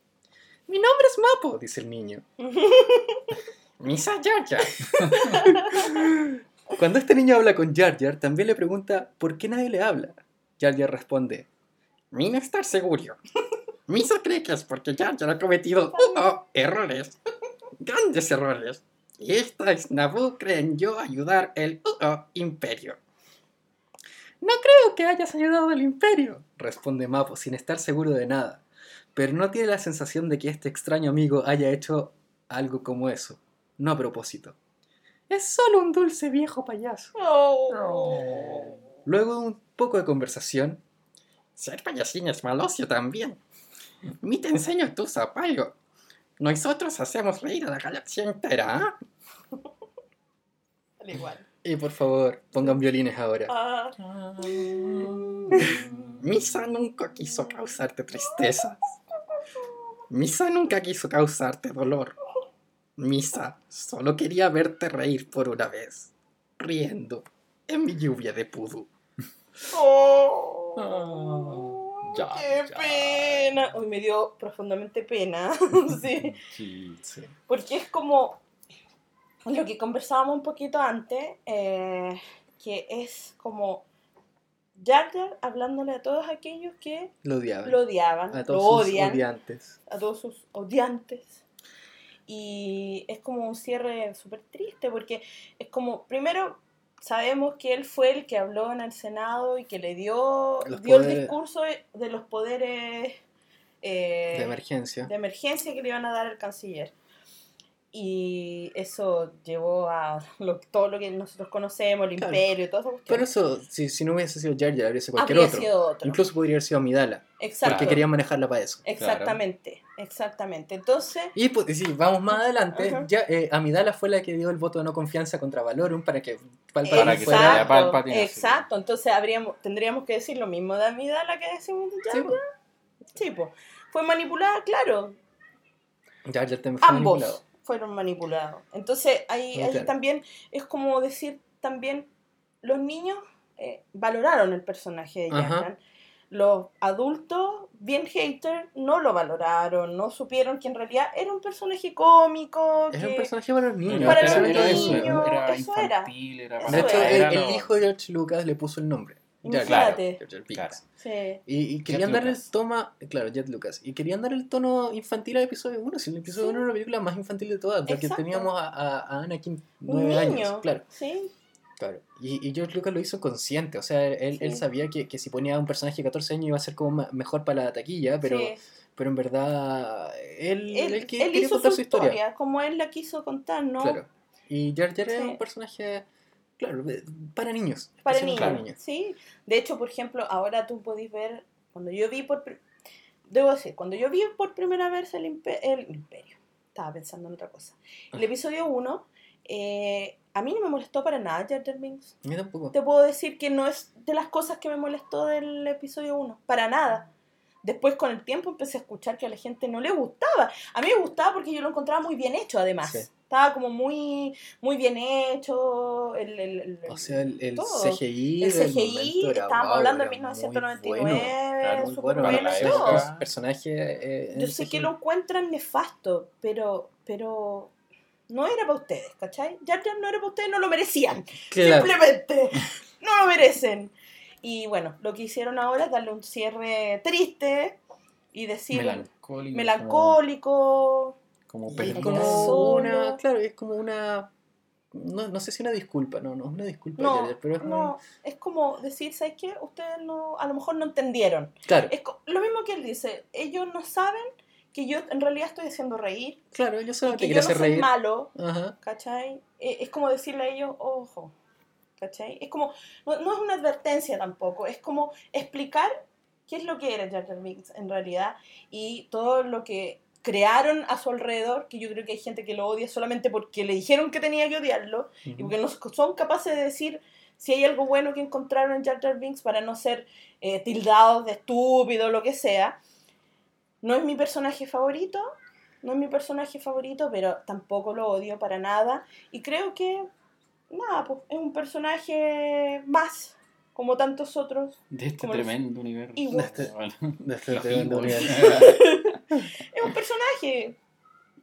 Mi nombre es Mapo, dice el niño. Misa Jar Jar. Cuando este niño habla con Jar Jar, también le pregunta por qué nadie le habla. Jar Jar responde, Mina estar seguro. Misa cree que es porque Jar Jar ha cometido oh, errores, grandes errores. Y esta es Nabu creen yo ayudar el oh, imperio. No creo que hayas ayudado al imperio, responde Mapo sin estar seguro de nada, pero no tiene la sensación de que este extraño amigo haya hecho algo como eso, no a propósito. Es solo un dulce viejo payaso. Oh. Luego de un poco de conversación, ser payasín es malocio también. Mi te enseño tu zapallo. Nosotros hacemos reír a la galaxia entera, ¿ah? Al igual. Y por favor, pongan violines ahora. Ah. Misa nunca quiso causarte tristezas. Misa nunca quiso causarte dolor. Misa solo quería verte reír por una vez, riendo en mi lluvia de pudú. Oh. Ya, ¡Qué ya. pena! Hoy me dio profundamente pena. sí. Sí. Sí. Porque es como lo que conversábamos un poquito antes, eh, que es como Jar Jar hablándole a todos aquellos que Lo odiaban. lo odiaban, a lo todos sus odian, odiantes. a todos sus odiantes. Y es como un cierre súper triste porque es como, primero, sabemos que él fue el que habló en el Senado y que le dio, Los dio el discurso de, de los poderes eh, De emergencia. de emergencia que le iban a dar al canciller. Y eso llevó a lo- todo lo que nosotros conocemos, el Claro. imperio, todo eso. Pero eso, si, si no hubiese sido Jar Jar, habría sido cualquier habría otro. sido otro. Incluso podría haber sido Amidala. Exacto. Porque querían manejarla para eso. Exactamente, exactamente. Entonces, Y pues, si vamos más adelante, Ajá. ya, eh, Amidala fue la que dio el voto de no confianza contra Valorum para que Palpatine Para que fuera... sea Palpatine, exacto. Entonces habríamos, tendríamos que decir lo mismo de Amidala que decimos de Jar Sí, Jar. pues, Sí, po. Fue manipulada, claro. Jar Jar también fue Ambos manipulado. Fueron manipulados. Entonces ahí, Sí, ahí también es como decir también los niños eh, valoraron el personaje de. Jar. Los adultos, bien hater, no lo valoraron, no supieron que en realidad era un personaje cómico. Que- un personaje para los niños. Para los era eso. niños. era eso era. infantil, era Eso De hecho, era. el, era el hijo de George Lucas le puso el nombre. Imagínate. Jar Jar Binks. Claro. Sí. Y, y querían darle el Lucas. toma, claro, Jet Lucas, y querían dar el tono infantil al episodio 1, si el episodio Sí. 1 era la película más infantil de todas, porque Exacto. teníamos a, a, a Anakin Un 9 niño. años, claro, Sí. claro. Y, y George Lucas lo hizo consciente, o sea, él, él Sí. sabía que, que si ponía a un personaje de 14 años iba a ser como mejor para la taquilla, pero, sí. pero en verdad él, Él, él que- él quería hizo contar su historia, historia. como él la quiso contar, ¿no? Claro. Y Jar Jar es Sí. un personaje, claro, de- para niños. Para niños, sí. De hecho, por ejemplo, ahora tú podés ver, cuando yo vi por... Debo decir, cuando yo vi por primera vez el, impe- el Imperio, estaba pensando en otra cosa. El Ah. episodio 1, eh, a mí no me molestó para nada Jar Jar Binks. Tampoco. Te puedo decir que no es de las cosas que me molestó del episodio 1, para nada. Después con el tiempo empecé a escuchar que a la gente no le gustaba. A mí me gustaba porque yo lo encontraba muy bien hecho además. Sí. Estaba como muy, muy bien hecho. El, el- el- O sea, el, el todo. CGI. El del CGI, era, estábamos wow, hablando de era muy 1999, bueno. Claro, Muy bueno, para bueno todo. los personajes. eh, Yo sé CGI. que lo encuentran nefasto, pero, pero no era para ustedes, ¿cachai? Jar Jar no era para ustedes, no lo merecían. Claro. Simplemente, no lo merecen. Y bueno, lo que hicieron ahora es darle un cierre triste y decir Melancólico. melancólico. Como. Es como- una. Claro, es como una. No, no sé si una disculpa, no, no es una disculpa, No, Jar, pero es no, es como decir, ¿sabes qué? Ustedes no, a lo mejor no entendieron. un- Claro, Es lo mismo que él dice, ellos no saben que yo en realidad estoy haciendo reír, claro, yo y solamente que yo no hacer soy reír. malo, Ajá. ¿cachai? Eh, Es como decirle a ellos, ojo, ¿Cachai? Es como, no, no es una advertencia tampoco, es como explicar qué es lo que era Jar Jar Binks en realidad y todo lo que crearon a su alrededor, que yo creo que hay gente que lo odia solamente porque le dijeron que tenía que odiarlo y porque no son capaces de decir si hay algo bueno que encontraron en Jar Jar Binks para no ser eh, tildados de estúpido o lo que sea. No es mi personaje favorito, no es mi personaje favorito, pero tampoco lo odio para nada. Y creo que, nada, pues es un personaje más, como tantos otros. De este los tremendo universo. Ewoks. De este- Bueno, De este los tremendo Ewoks. universo. Es un personaje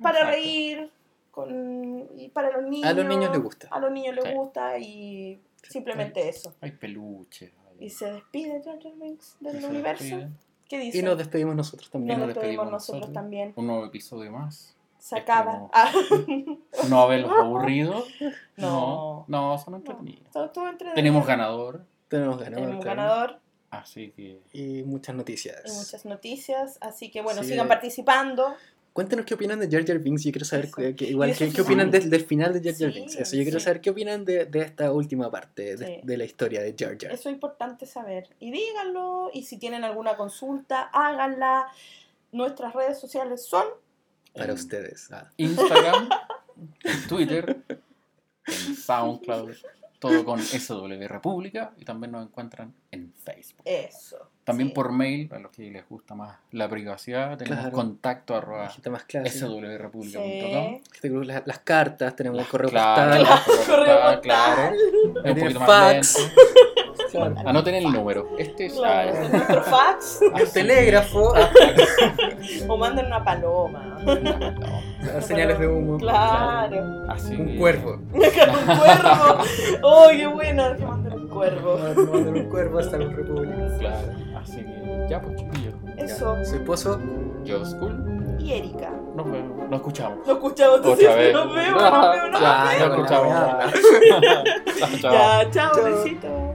para Exacto. reír, con, y para los niños. A los niños les gusta. A los niños les Sí. gusta y simplemente eso. Hay peluches. hay- Y se despide Jar Binks del universo. despide. ¿Qué dice? Y nos despedimos nosotros Nos también. nos despedimos despedimos nosotros nosotros. también. Un nuevo episodio más. Se acaba. Ah, No haberlos aburrido. No. No, no, son entretenidos. todo entretenido. Tenemos ganador. Tenemos ganador. Tenemos ganador Así que. Y muchas noticias. y muchas noticias. Así que bueno, Sí. sigan participando. Cuéntenos qué opinan de Jar Jar Binks. Yo quiero saber que- igual qué, opinan final. del, del final de Jar Jar Sí, Binks. Eso, yo quiero sí. saber qué opinan de, de esta última parte de, Sí. de la historia de Jar Jar. Eso es importante saber. Y díganlo. Y si tienen alguna consulta, háganla. Nuestras redes sociales son. Para en ustedes. Ah. Instagram, en Twitter, en SoundCloud, todo con SW República y también nos encuentran en Facebook. Eso. También Sí. por mail, a los que les gusta más la privacidad, tenemos Claro. contacto arroba más clásica. swrepublica.com. Sí. Que- las, las cartas, tenemos el correo Claro, postal. Correo postal, postal. claro. Un poquito más fax. lento. Claro. Anoten el número. Este es. Claro, ah, en nuestro fax. este- El telégrafo. ah, o manden una paloma. las señales de humo. Claro. Así Un que- cuervo. un cuervo. ¡Oh, qué bueno! Que manden un cuervo. Mandan un cuervo hasta la República. Claro. Así que ya, pues chiquillos. Eso. Soy Pozo. Yo, School. Y Erika. Nos vemos. Nos escuchamos. Lo escuchamos, Otra entonces vez. nos vemos, nos vemos, nos Ya, vemos. nos escuchamos. Ya. Ya, chao, Chao. besito.